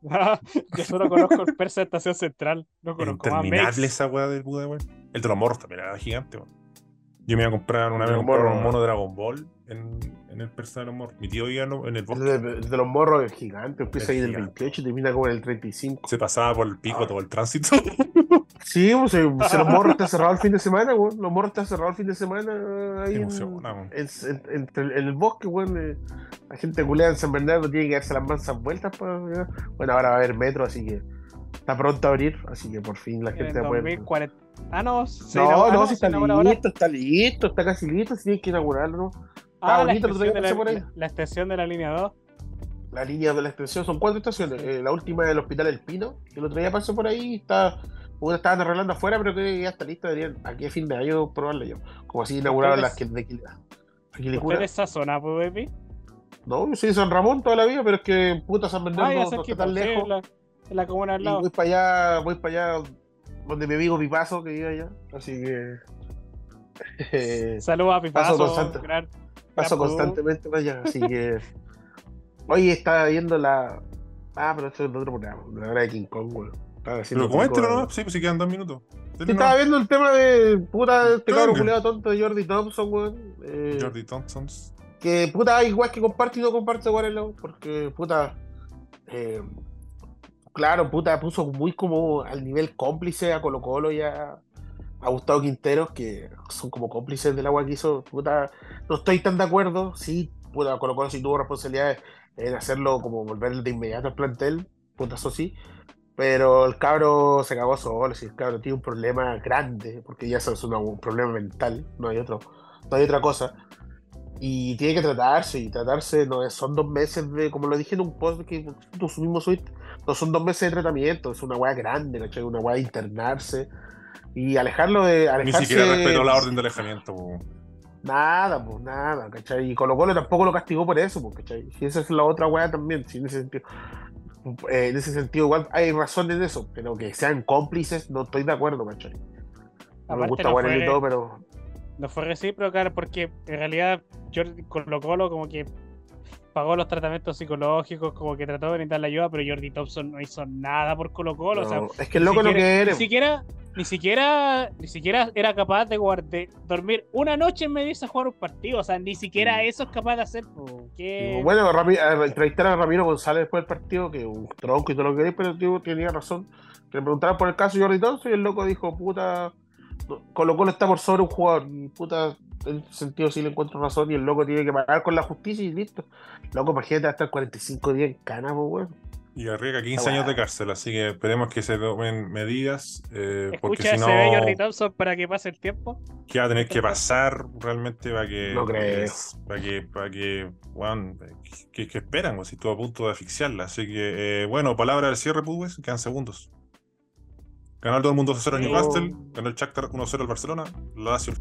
Speaker 2: yo solo conozco el persa Estación Central. No conozco
Speaker 1: Interminable esa weá del Pudahuel. El de los morros también era gigante, yo me iba a comprar una vez un mono Dragon Ball en, en el Persa de los Morros. Mi tío iba en el
Speaker 3: bosque. El de, los morros es gigante, empieza ahí en el 28 y termina como en el 35.
Speaker 1: Se pasaba por el pico ah. todo el tránsito.
Speaker 3: Sí, pues, eh, pues, los morros están cerrados el fin de semana, güey. Los morros están cerrados el fin de semana ahí en, en, en, el bosque, güey. Eh, la gente culea en San Bernardo tiene que darse las mansas vueltas. Pues, bueno, ahora va a haber metro, así que está pronto a abrir, así que por fin la gente
Speaker 2: puede. Ah, no,
Speaker 3: no, no, si está listo, está listo, está casi listo, si tienes que inaugurarlo, ¿no?
Speaker 2: Ah, la, extensión de la, por ahí. la extensión de la línea 2.
Speaker 3: La línea de la extensión son cuatro estaciones. Eh, la última es el Hospital El Pino, que el otro día pasó por ahí, está, una estaban arreglando afuera, pero que ya está lista, deberían aquí a fin de año probarla yo. Como así inauguraron las que de
Speaker 2: ¿Usted esa zona, pues,
Speaker 3: No, yo soy de San Ramón toda la vida, pero es que puta San Bernardo ah, no, está tan lejos.
Speaker 2: La, en la comuna al lado.
Speaker 3: voy para allá, voy para allá donde mi amigo Pipazo que vive allá. Así que.
Speaker 2: Saludos a Pipazo.
Speaker 3: Paso, constantemente para allá. Así que. Hoy estaba viendo la. Ah, pero esto es otro programa, la hora de King Kong, weón.
Speaker 1: Pero coméntelo, ¿no? Sí, pues si quedan dos minutos.
Speaker 3: estaba viendo el tema de puta este cabrón culiado tonto de Jordi Thompson, weón.
Speaker 1: Eh, Jordi Thompson.
Speaker 3: Que puta, igual que comparte y no comparte, weón, porque puta. Eh, claro, puta, puso muy como al nivel cómplice a Colo Colo y a, Gustavo Quinteros, que son como cómplices del agua que hizo. Puta, no estoy tan de acuerdo. Sí, puta, Colo Colo sí tuvo responsabilidades en hacerlo como volver de inmediato al plantel, puta, eso sí. Pero el cabro se cagó solo, si el cabro tiene un problema grande, porque ya es un problema mental, no hay otro, no hay otra cosa. Y tiene que tratarse, y tratarse son dos meses de, como lo dije en un post que tú mismo subiste, no son dos meses de tratamiento, es una weá grande, ¿cachai? Una weá de internarse y alejarlo de
Speaker 1: Ni siquiera respetó la orden de alejamiento. po.
Speaker 3: Nada, pues nada, ¿cachai? Y Colo Colo tampoco lo castigó por eso, pues, ¿cachai? Y esa es la otra weá también, sí, en ese sentido. Eh, en ese sentido, igual hay razón en eso, pero que sean cómplices, no estoy de acuerdo, ¿cachai? No me gusta
Speaker 2: no
Speaker 3: y todo, pero
Speaker 2: No fue recíproca porque en realidad Jordi Colo Colo como que pagó los tratamientos psicológicos, como que trató de brindar la ayuda, pero Jordi Thompson no hizo nada por Colo Colo. o sea,
Speaker 3: es que el loco
Speaker 2: ni
Speaker 3: no
Speaker 2: siquiera-
Speaker 3: quiere.
Speaker 2: Ni siquiera, ni siquiera, ni siquiera era capaz de, de dormir una noche en medio de jugar un partido. O sea, ni siquiera eso es capaz de hacer. po. ¿Qué?
Speaker 3: Bueno, Rami- a- Ramiro González después del partido, que un tronco y todo lo que queréis, pero el tío tenía razón. Que le preguntaron por el caso de Jordi Thompson y el loco dijo, puta, Colo Colo está por sobre un jugador. Puta, en ese sentido sí le encuentro razón y el loco tiene que pagar con la justicia y listo. Loco, imagínate va a estar 45 días en cana, pues, weón.
Speaker 1: Y arriesga 15
Speaker 3: Esta
Speaker 1: años de cárcel, así que esperemos que se tomen medidas. eh, porque
Speaker 2: Escucha
Speaker 1: si
Speaker 2: ese
Speaker 1: no,
Speaker 2: Jordi Thompson para que pase el tiempo.
Speaker 1: ¿qué va a tener que pasar realmente para que.
Speaker 3: No creo.
Speaker 1: es- Para que. Para que. weón, ¿qué, qué esperan? Si estuvo a punto de asfixiarla. Así que, eh, bueno, palabra del cierre, pues, quedan segundos. Ganó todo el mundo 0
Speaker 2: Sí.
Speaker 1: Newcastle, ganó el Shakhtar 1-0 al Barcelona, la Lazio